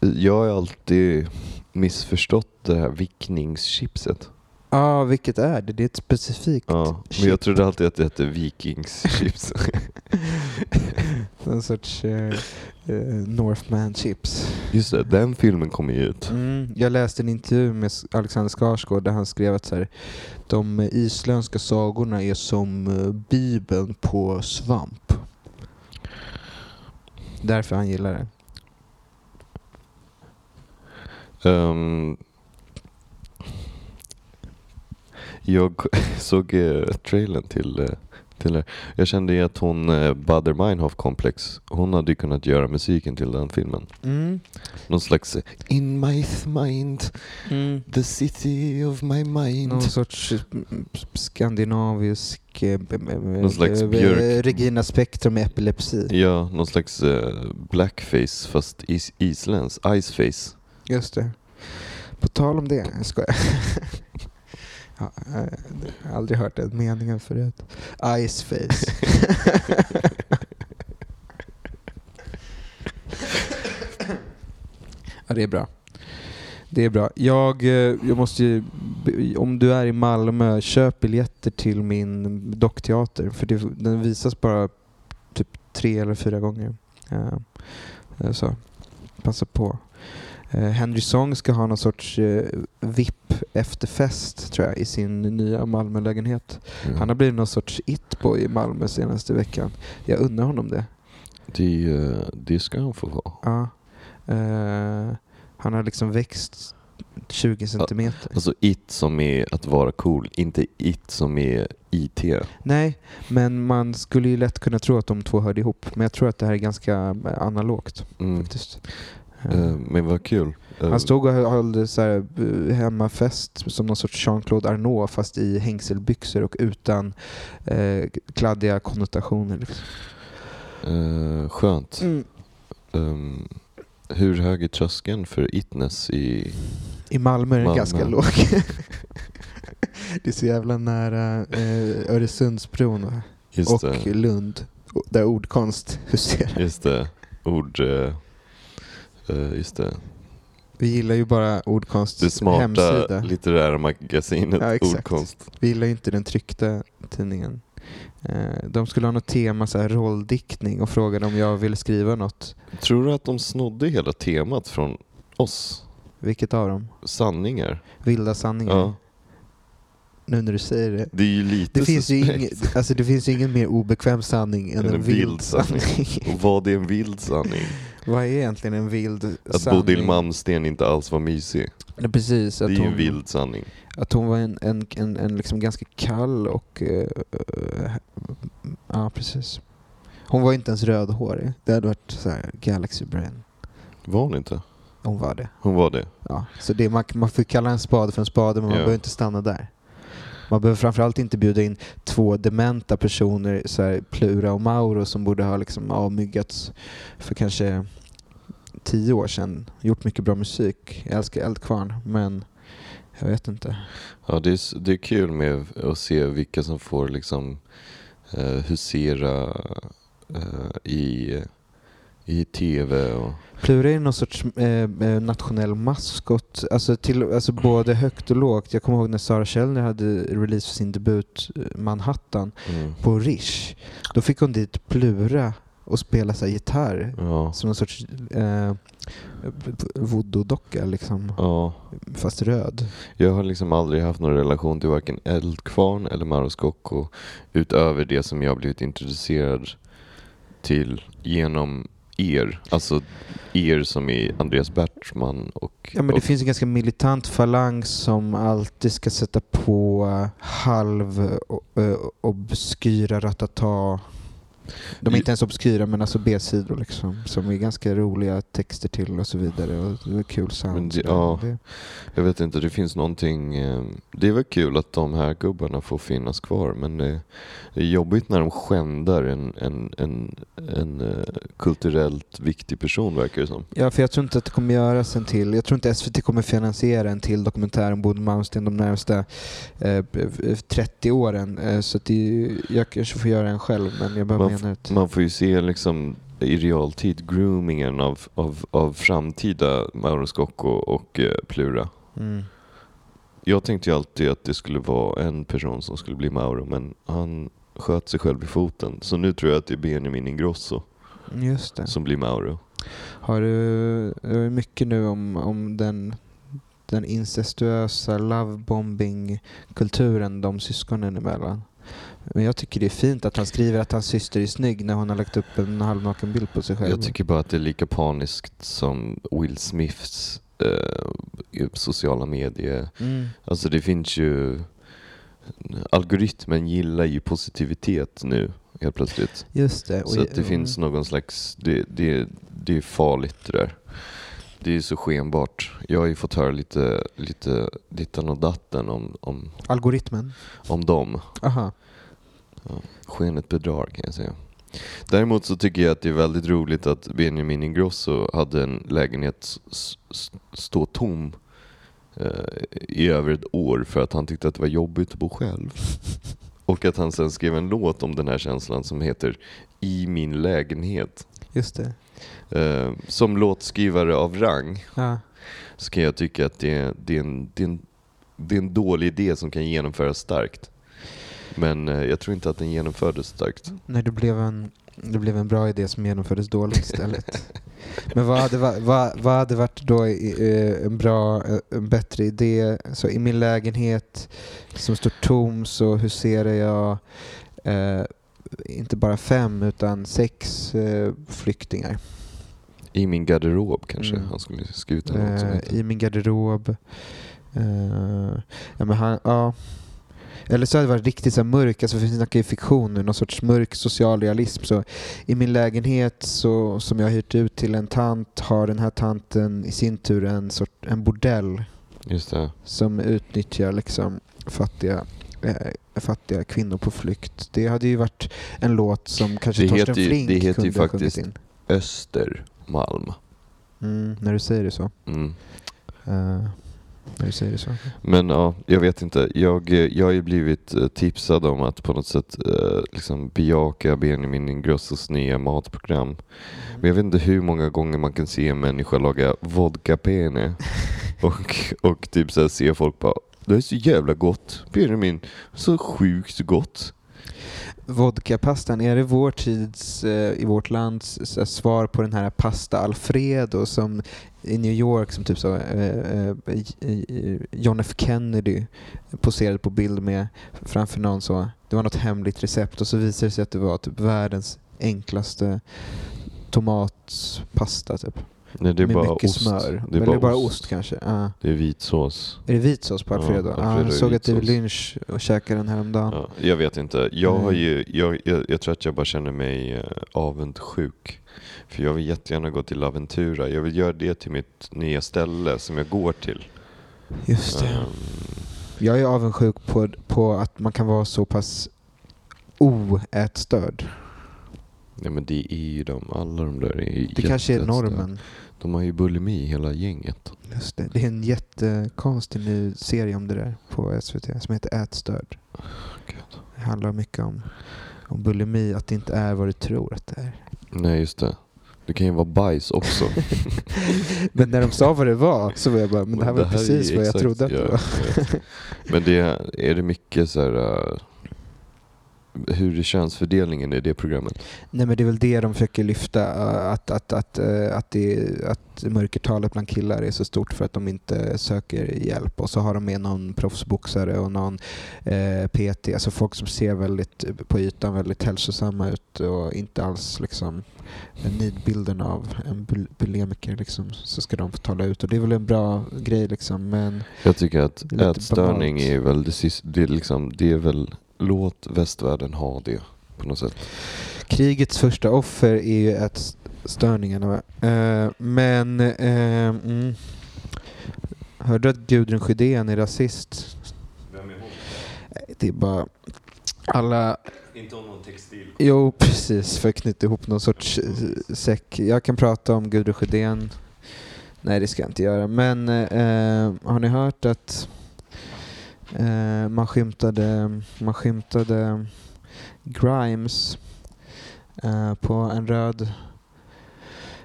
jag har alltid missförstått det här vickningschipset. Ja, ah, vilket är det? Det är ett specifikt Ja, men chip. jag trodde alltid att det hette vikingschips. Någon sorts eh, eh, Northman chips. Just det, den filmen kom ju ut. Mm, jag läste en intervju med Alexander Skarsgård där han skrev att så här, de isländska sagorna är som eh, bibeln på svamp. Därför han gillar det. Um, jag såg uh, trailern till, uh, det. Jag kände ju att hon, uh, Bader Meinhof komplex, hon hade ju kunnat göra musiken till den filmen. Mm. Någon slags eh, In my mind, the city of my mind. Någon sorts eh, mm, skandinavisk eh, Någon slags eh, björk. Regina Spektrum med epilepsi. Ja, någon slags eh, blackface fast is isländsk, iceface. Just det. På tal om det, jag skojar. jag har eh, aldrig hört den meningen förut. Iceface. ja, det är bra. Det är bra. Jag, eh, jag måste ju, om du är i Malmö, köp biljetter till min dockteater. För det, den visas bara typ tre eller fyra gånger. Ja. Eh, så passa på. Eh, Henry Song ska ha någon sorts eh, VIP-efterfest tror jag i sin nya Malmölägenhet. Ja. Han har blivit någon sorts it-boy i Malmö senaste veckan. Jag undrar honom det. det, eh, det ska han få vara. Ja. Eh, han har liksom växt 20 centimeter. Alltså it som är att vara cool, inte it som är IT. Nej, men man skulle ju lätt kunna tro att de två hörde ihop. Men jag tror att det här är ganska eh, analogt Mm. faktiskt. Eh, men vad kul. Eh, Han stod och höll så här, eh, hemmafest som någon sorts Jean-Claude Arnault fast i hängselbyxor och utan eh, kladdiga konnotationer. Liksom. eh, skönt. Mm. Ehm, hur hög är tröskeln för itness i... I Malmö är den Malmö. ganska låg. det är så jävla nära eh, Öresundsbron och, Just och det. Lund där ordkonst huserar. Just det. Ord... eh, eh, just det. Vi gillar ju bara ordkonsts Det smarta hemsida. litterära magasinet Ja, exakt. Ordkonst. Vi gillar ju inte den tryckta tidningen. Eh, de skulle ha något tema, så här, rolldiktning och frågade om jag ville skriva något. Tror du att de snodde hela temat från oss? Vilket av dem? Sanningar? Vilda sanningar? Ja. Nu när du säger det. Det är ju lite Det finns, ju suspekt. ingen, alltså det finns ju ingen mer obekväm sanning än en, vild sanning. Och vad är en vild sanning? Vad är egentligen en vild Att sanning? Bodil Malmsten inte alls var mysig. Ja, precis, Det att är ju en vild sanning. att hon var en, en, en, en liksom ganska kall och... eh, eh, ja, precis. Hon var inte ens rödhårig. Det hade varit så här Galaxy Brain. Var hon inte? Hon var det. Hon var det. Ja. Så det, man, man får kalla en spade för en spade men man Ja. behöver inte stanna där. Man behöver framförallt inte bjuda in två dementa personer, så här, Plura och Mauro, som borde ha liksom avmyggats för kanske tio år sedan. Gjort mycket bra musik. Jag älskar Eldkvarn, men jag vet inte. Ja, det är, det är kul med att se vilka som får liksom eh, husera i tv och Plura är någon sorts eh, eh, nationell maskot, alltså, till, alltså både högt och lågt. Jag kommer ihåg när Sara Källner hade release för sin debut eh, Manhattan mm. på Rish. Då fick hon dit Plura och spela så gitarr ja, som en sorts eh, voodoo-docka liksom, ja. fast röd. Jag har liksom aldrig haft någon relation till varken Eldkvarn eller Mauro Scocco utöver det som jag blivit introducerad till genom er. Alltså er som är Andreas Bertman och... Ja, men det och finns en ganska militant falang som alltid ska sätta på halv eh, obskyra ratata. De är inte ens obskyra men alltså B-sidor liksom. Som är ganska roliga texter till och så vidare. Och det är kul sound. Ja. Jag vet inte, det finns någonting... Eh, det är väl kul att de här gubbarna får finnas kvar men det, är jobbigt när de skändar en, en, en, en eh, kulturellt viktig person verkar det som. Ja, för jag tror inte att det kommer göras en till. Jag tror inte SVT kommer finansiera en till dokumentär om Bodil Malmsten de närmsta eh, 30 åren. Eh, så att det, jag kanske får göra en själv, men jag bara Man att... Man får ju se liksom i realtid groomingen av, av, av framtida Mauro Scocco och eh, Plura. Mm. Jag tänkte ju alltid att det skulle vara en person som skulle bli Mauro men han sköt sig själv i foten. Så nu tror jag att det är Benjamin Ingrosso som blir Mauro. Har du det är mycket nu om, om den, den incestuösa lovebombing-kulturen de syskonen emellan? Men jag tycker det är fint att han skriver att hans syster är snygg när hon har lagt upp en halvnaken bild på sig själv. Jag tycker bara att det är lika paniskt som Will Smiths eh, sociala medier. mm. Alltså det finns ju... Algoritmen gillar ju positivitet nu helt plötsligt. Just det. Så att det finns någon slags, det, det, det är farligt det där. Det är så skenbart. Jag har ju fått höra lite, lite dittan och datten om, om, Algoritmen? om dem. Aha. Skenet bedrar kan jag säga. Däremot så tycker jag att det är väldigt roligt att Benjamin Ingrosso hade en lägenhet stå tom eh, i över ett år för att han tyckte att det var jobbigt att bo själv. Och att han sen skrev en låt om den här känslan som heter I min lägenhet. Just det. Eh, som låtskrivare av rang Ja. så kan jag tycka att det är, det är, en, det är, en, det är en dålig idé som kan genomföras starkt. Men eh, jag tror inte att den genomfördes starkt. Nej, det blev, en, det blev en bra idé som genomfördes dåligt istället. Men vad hade, va- vad, vad hade varit då eh, en bra, eh, en bättre idé? Så i min lägenhet som står tom så huserar jag eh, inte bara fem utan sex eh, flyktingar. I min garderob kanske Mm. han skulle skrivit som Eh. I min garderob. Eh, ja, men han, ja. Eller så hade det varit riktigt så här mörk, alltså vi snackar ju fiktion nu, någon sorts mörk socialrealism. Så I min lägenhet så, som jag har hyrt ut till en tant har den här tanten i sin tur en, sort, en bordell som utnyttjar liksom fattiga, eh, fattiga kvinnor på flykt. Det hade ju varit en låt som kanske Det Torsten ju- Flink det heter ju kunde ha faktiskt- in. Östermalm. Mm, när du säger det så. Mm. Eh, när du säger det så. Men ja, jag vet inte. Jag, eh, jag har ju blivit eh, tipsad om att på något sätt eh, liksom bejaka Benjamin Ingrossos nya matprogram. Men jag vet inte hur många gånger man kan se en människa laga vodka pene och, och typ så se folk bara det är så jävla gott. Benjamin, så sjukt gott. Vodkapastan, är det vår tids, eh, i vårt lands eh, svar på den här pasta alfredo som i New York som typ så eh, eh John F Kennedy poserade på bild med framför någon så. Det var något hemligt recept och så visade det sig att det var typ världens enklaste tomatpasta typ. Nej, det är med bara mycket ost. smör. Det är bara, bara ost. ost kanske. Ja. Det är vitsås. Är det vitsås på Alfredo? Ja, Alfredo är jag såg att vitsås. Lynch och käkade den häromdagen. Ja, jag vet inte. Jag, har Mm. ju, jag, jag, jag tror att jag bara känner mig eh, avundsjuk. För jag vill jättegärna gå till Aventura. Jag vill göra det till mitt nya ställe som jag går till. Just det. Ehm, Jag är avundsjuk på, på att man kan vara så pass oätstörd. nej men det är ju de, alla de där är Det kanske är normen. De har ju bulimi hela gänget. Just det. det är en jättekonstig ny serie om det där på SVT som heter Ätstörd. Gud. Det handlar mycket om, om bulimi, att det inte är vad du tror att det är. Nej just det. Det kan ju vara bajs också. Men när de sa vad det var så var jag bara, men det här var är precis ju vad jag trodde att det var. Men det, är det mycket så här... hur är könsfördelningen i det programmet? Nej men det är väl det de försöker lyfta, eh, att, att, att, eh, att, det, att mörkertalet bland killar är så stort för att de inte söker hjälp. Och så har de med någon proffsboxare och någon eh, PT, alltså folk som ser väldigt på ytan väldigt hälsosamma ut och inte alls liksom nidbilden av en bul- bulimiker liksom, så ska de få tala ut. Och det är väl en bra grej liksom, men Jag tycker att ätstörning banalt. är väl det det liksom, det är väl, låt västvärlden ha det på något sätt. Krigets första offer är ju ätstörningarna. va? Eh, men... Eh, mm. Hörde du att Gudrun Sjödén är rasist? Vem är hon? Nej, Det är bara... Alla... Inte om någon textil. Jo, precis. För att knyta ihop någon sorts eh, säck. Jag kan prata om Gudrun Sjödén. Nej, det ska jag inte göra. Men eh, har ni hört att eh, man skymtade, man skymtade Grimes eh, på en röd,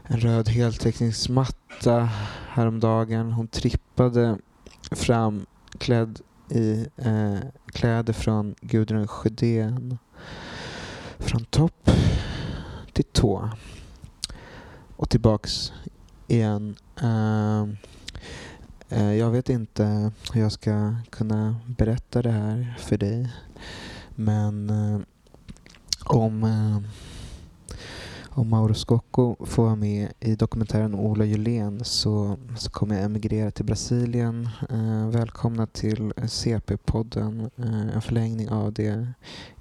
en röd heltäckningsmatta häromdagen. Hon trippade fram klädd i eh, kläder från Gudrun Sjödén. Från topp till tå. Och tillbaks igen. Eh, Eh, jag vet inte hur jag ska kunna berätta det här för dig. Men eh, om, eh, om Mauro Scocco får vara med i dokumentären Ola Julén så, så kommer jag emigrera till Brasilien. Välkomna till CP-podden, en förlängning av det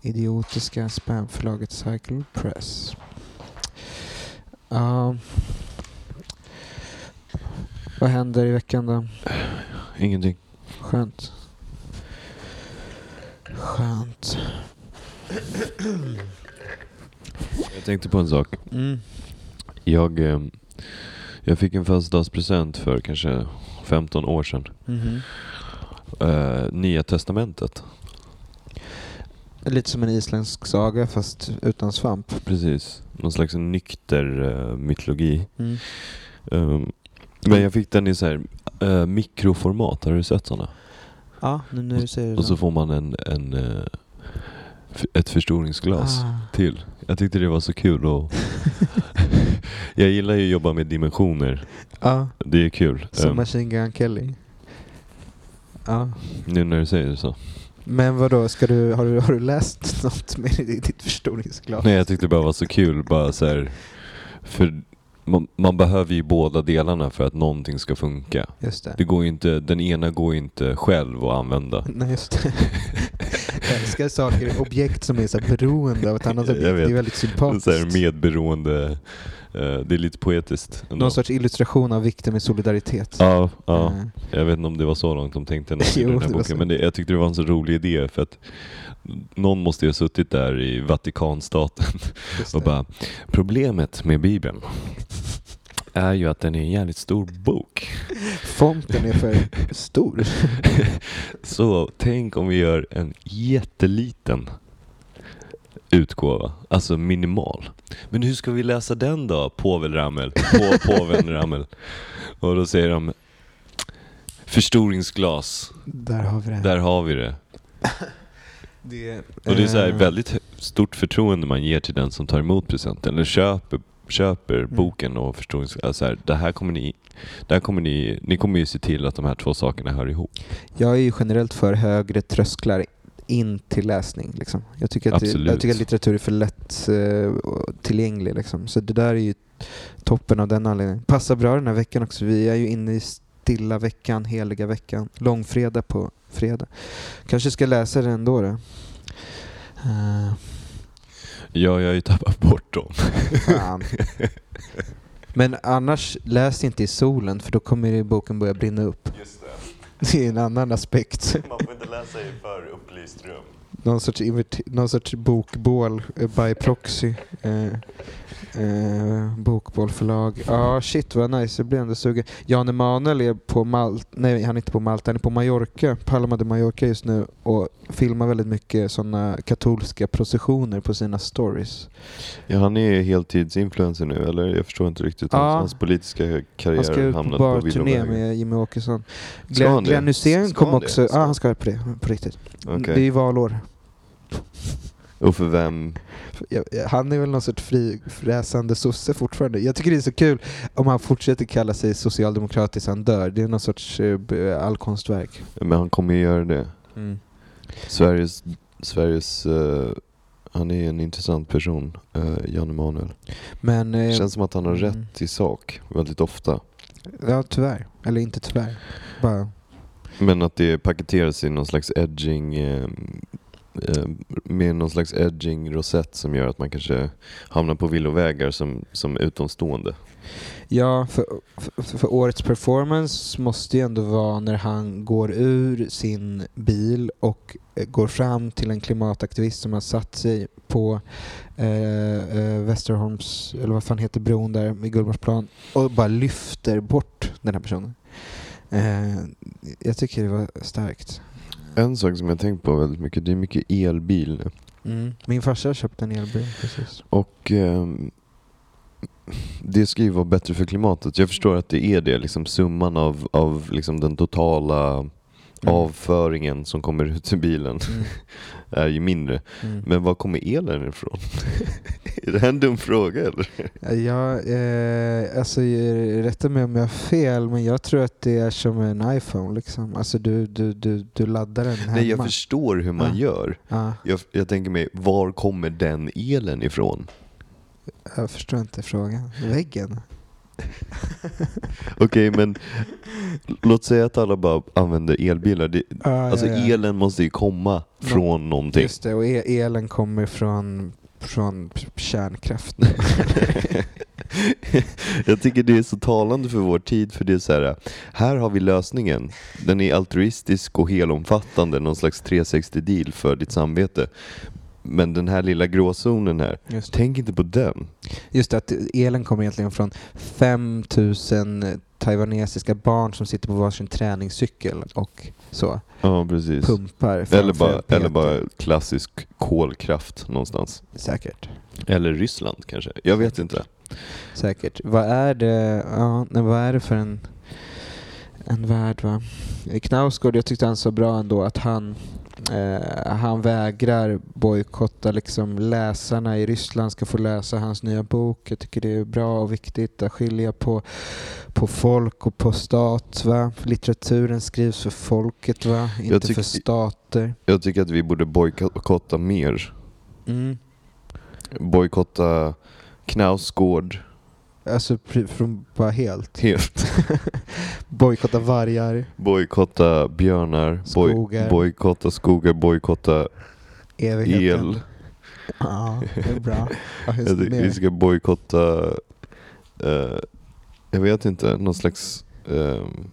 idiotiska spamförlaget Cycle Press. Uh, vad händer i veckan då? Ingenting. Skönt. Skönt. Jag tänkte på en sak. Mm. Jag, eh, jag fick en födelsedagspresent för kanske 15 år sedan. Mhm. Eh, Nya Testamentet. Lite som en isländsk saga fast utan svamp. Precis. Någon slags nykter eh, mytologi. Mm. Um, men jag fick den i så här eh, mikroformat. Har du sett sådana? Ja, nu när du säger det. Och så får man en, en, eh, ett förstoringsglas Ah. till. Jag tyckte det var så kul och jag gillar ju att jobba med dimensioner. Ja, Det är kul. som Um, Machine Gun Kelly. Ja. nu när du säger det så. Men vad då ska du, har, du, har du läst något med i ditt förstoringsglas? Nej, jag tyckte det bara var så kul. Bara så här, för man, man behöver ju båda delarna för att någonting ska funka. Just det. Det går inte, den ena går inte själv att använda. Nej, just det. jag älskar saker, objekt som är så beroende av ett annat objekt. Det är väldigt Så sympatiskt. här medberoende, eh, det är lite poetiskt. ändå. Någon sorts illustration av vikten med solidaritet. Ja, ja. Eh, Jag vet inte om det var så långt de tänkte när de Jo, den här boken. så. Men det, jag tyckte det var en så rolig idé för att någon måste ju ha suttit där i Vatikanstaten och bara Problemet med Bibeln är ju att den är en jävligt stor bok. Fonten är för stor. Så tänk om vi gör en jätteliten utgåva, alltså minimal. Men hur ska vi läsa den då, påven Ramel? På, påven Ramel. Och då säger de förstoringsglas, Där har vi det. där har vi det. Det Och det är så här väldigt stort förtroende man ger till den som tar emot presenten eller köper, köper Mm. boken och förstorings... Alltså här, det här kommer ni... Det här kommer ni, ni kommer ju se till att de här två sakerna hör ihop. Jag är ju generellt för högre trösklar in till läsning. Liksom. Jag, tycker att Absolut. jag tycker att litteratur är för lätt eh, tillgänglig. Liksom. Så det där är ju toppen av den anledningen. Passar bra den här veckan också. Vi är ju inne i stilla veckan, heliga veckan. Långfredag på fredag. Kanske ska läsa den då. då. Eh, Ja, jag har ju tappat bort dem. Men annars, läs inte i solen för då kommer boken börja brinna upp. Just Det är en annan aspekt. det. Man får inte läsa i för upplyst rum. Någon sorts, någon sorts bokbål eh, by proxy. Eh, eh, bokbålförlag. Ja, ah, shit vad nice. Jag blir ändå sugen. Jan Emanuel är på Malta, nej han är inte på Malta, han är på Mallorca, Palma de Mallorca just nu och filmar väldigt mycket sådana katolska processioner på sina stories. Ja, han är heltidsinfluencer nu, eller? Jag förstår inte riktigt. Ja. Hans, hans politiska Han karriär ska ut på hamnade på barturné villovägar. med Jimmy Åkesson. Ska Glenn, han? Glenn Hysén Ska kom han också, ja Ska- han ska på det, på riktigt. Okej. Det är ju valår. Och för vem? Han är väl någon sorts frifräsande sosse fortfarande. Jag tycker det är så kul om han fortsätter kalla sig socialdemokrat tills han dör. Det är någon sorts eh, allkonstverk. Men han kommer ju göra det. Mm. Sveriges, Sveriges eh, han är en intressant person, uh, Jan Emanuel. Men, eh, Känns som att han har mm. rätt i sak väldigt ofta. ja tyvärr. Eller inte tyvärr. Bara, Men att det paketeras i någon slags edging eh, Eh, med någon slags edging rosett som gör att man kanske hamnar på villovägar som, som utomstående. ja, för, för, för årets performance måste ju ändå vara när han går ur sin bil och eh, går fram till en klimataktivist som har satt sig på eh, eh, Västerholms, eller vad fan heter bron där vid Gullmarsplan och bara lyfter bort den här personen. Eh, jag tycker det var starkt. En sak som jag tänkt på väldigt mycket, det är mycket elbil nu. Mm. Min farsa köpte en elbil precis. Och ehm, det ska ju vara bättre för klimatet. Jag förstår att det är det, liksom summan av, av liksom den totala avföringen som kommer ut ur bilen Mm. är ju mindre. Mm. Men var kommer elen ifrån? är det här en dum fråga eller? Ja, eh, alltså rätta mig om jag har fel, men jag tror att det är som en iPhone. Liksom. Alltså du, du, du, du laddar den hemma. Nej, jag förstår hur man Ja. gör. ja, Jag, jag tänker mig, var kommer den elen ifrån? jag förstår inte frågan. Väggen? Okej, men låt säga att alla bara använder elbilar. Det, Ja, alltså ja, ja. elen måste ju komma från någonting. Just det, och e- elen kommer från, från kärnkraft. Jag tycker det är så talande för vår tid, för det är så här, här har vi lösningen. Den är altruistisk och helomfattande, någon slags 360-deal för ditt samvete. Men den här lilla gråzonen här, tänk inte på den. Just det, att elen kommer egentligen från 5000 taiwanesiska barn som sitter på varsin träningscykel och så Ja, precis. pumpar Eller bara, eller bara klassisk kolkraft någonstans. Säkert. Eller Ryssland kanske. Jag vet inte. Säkert. Vad är det, ja, vad är det för en, en värld va? Knausgård, jag tyckte han sa bra ändå att han, eh, han vägrar bojkotta liksom läsarna i Ryssland ska få läsa hans nya bok. Jag tycker det är bra och viktigt att skilja på, på folk och på stat. Va? Litteraturen skrivs för folket, va? inte tycker- för stater. Jag tycker att vi borde bojkotta mer. Mm. Bojkotta Knausgård Alltså från bara helt. helt. Bojkotta vargar, Bojkotta björnar, Skogar. bojkotta skogar, bojkotta evigheten. el. Ja, det är bra. Tycker Vi ska bojkotta, eh, jag vet inte, någon slags... ehm,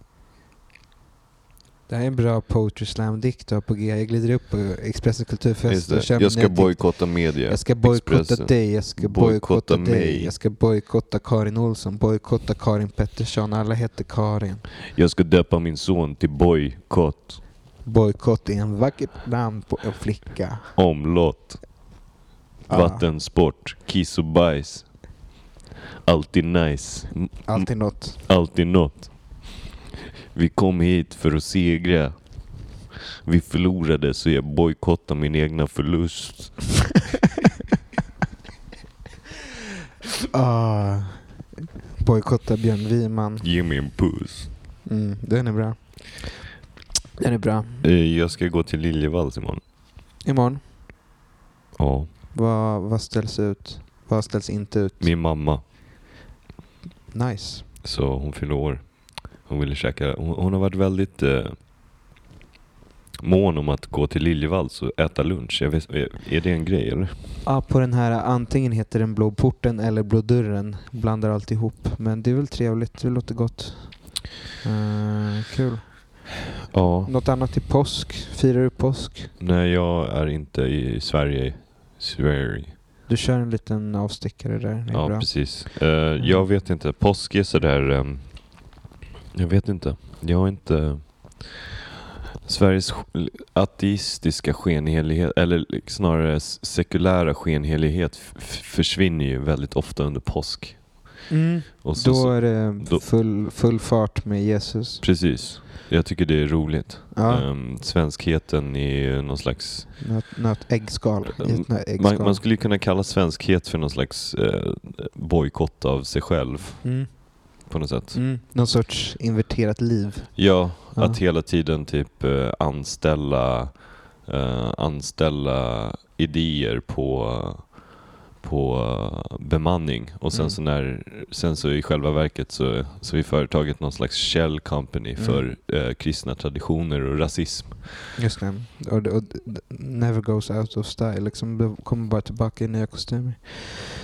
Det här är en bra poetry slam-dikt på G. Jag glider upp på Expressens kulturfest och Jag ska bojkotta media. Jag ska bojkotta dig, jag ska Bojkotta dig, mig. jag ska bojkotta Karin Olsson, bojkotta Karin Pettersson, alla heter Karin. Jag ska döpa min son till bojkott. Bojkott är en vackert namn på en flicka. Omlott. Vattensport. Kiss och bajs. Alltid nice. Alltid något. Alltid något. Vi kom hit för att segra. Vi förlorade så jag bojkottar min egna förlust. Ah, bojkotta Björn Wiman. Ge mig en puss. Mm, den är bra. Den är bra. Eh, Jag ska gå till Liljevalchs imorgon. Imorgon, Ja, vad, vad ställs ut? Vad ställs inte ut? min mamma. Nice. Så hon fyller år. Hon ville käka. Hon, hon har varit väldigt eh, mån om att gå till Liljevalchs och äta lunch. Jag vet, är är det en grej eller? Ja, på den här antingen heter den Blå porten eller Blå dörren. Blandar allt ihop. Men det är väl trevligt. Det låter gott. Eh, kul. Ja. Något annat till påsk? Firar du påsk? Nej, jag är inte i Sverige. Sverige. Du kör en liten avstickare där. Det är Ja, bra. precis. Eh, jag vet inte. Påsk är sådär... ehm, jag vet inte. Jag har inte... Sveriges sk- ateistiska skenhelighet, eller snarare sekulära skenhelighet försvinner ju väldigt ofta under påsk. Mm. Och så, Då är det full, full fart med Jesus. precis. Jag tycker det är roligt. Ja, Ehm, svenskheten är någon slags... något, något äggskal. äggskal. Man, man skulle kunna kalla svenskhet för någon slags eh, bojkott av sig själv mm. På något sätt. Mm. Någon sorts inverterat liv. Ja, Ja. att hela tiden typ eh, anställa, eh, anställa idéer på, på eh, bemanning och sen Mm. så när, sen så i själva verket så, så är företaget någon slags shell company Mm. för eh, kristna traditioner och rasism. Just det. Och, det- och det- never goes out of style. Liksom, det kommer bara tillbaka i nya kostymer.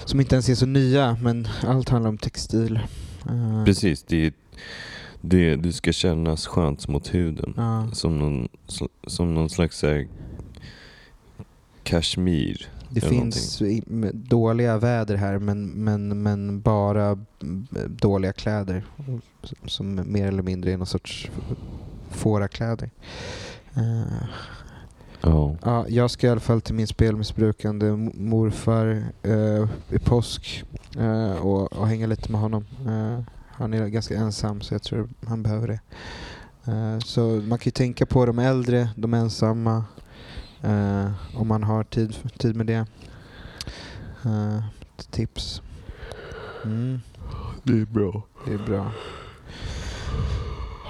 Som inte ens är så nya, men allt handlar om textil. Eh, Precis, det, det, du ska kännas skönt mot huden. ja. Som någon, som någon slags här, kashmir. Det finns m- dåliga väder här, men, men, men bara mm, dåliga kläder. Som- Som mer eller mindre är någon sorts fårakläder. Uh, Ja. Ja, jag ska i alla fall till min spelmissbrukande morfar eh, i påsk eh, och, och hänga lite med honom. Eh, han är ganska ensam så jag tror han behöver det. Eh, så man kan ju tänka på de äldre, de ensamma, eh, om man har tid, tid med det. Eh, tips. Mm, Det är bra. det är bra.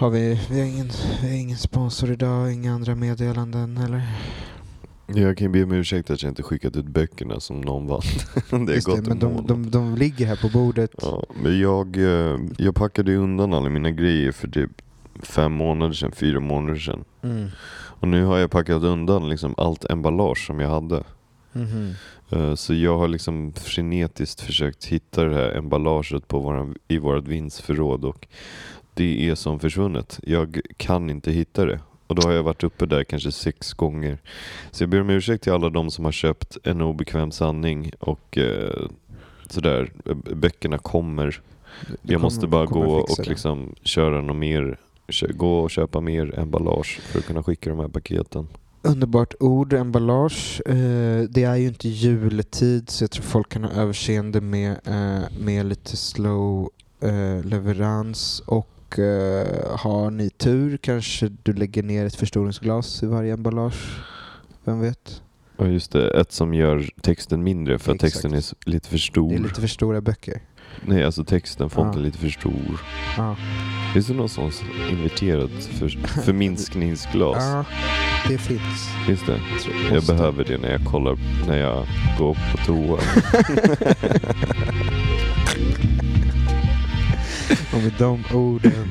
Har vi, vi, har ingen, vi har ingen sponsor idag, inga andra meddelanden eller? Jag kan be om ursäkt att jag inte skickat ut böckerna som någon vann. det Just gått det, men en de, de, de ligger här på bordet. Ja, men jag, eh, jag packade undan alla mina grejer för typ fem månader sedan, fyra månader sedan. Mm. Och nu har jag packat undan liksom allt emballage som jag hade. Mhm. Eh, Så jag har liksom frenetiskt försökt hitta det här emballaget på våran, i vårt vindsförråd och det är som försvunnet. Jag kan inte hitta det. Och då har jag varit uppe där kanske sex gånger. Så jag ber om ursäkt till alla de som har köpt En obekväm sanning och eh, sådär. Eh, Böckerna kommer. Du Jag måste kommer- bara kommer gå och liksom köra något mer. Gå och köpa mer emballage för att kunna skicka de här paketen. Underbart ord, emballage. Eh, det är ju inte juletid så jag tror folk kan ha överseende med, eh, med lite slow leverans. Och eh, har ni tur kanske du lägger ner ett förstoringsglas i varje emballage. Vem vet? Ja just det, ett som gör texten mindre för att Exakt. texten är lite för stor. Det är lite för stora böcker. Nej alltså texten, fonten Ja. lite för stor. Ja. Finns det någon sån inverterad för, förminskningsglas? ja, det finns. Finns det? Jag Jag behöver det när jag kollar, när jag går på toa. Och med de orden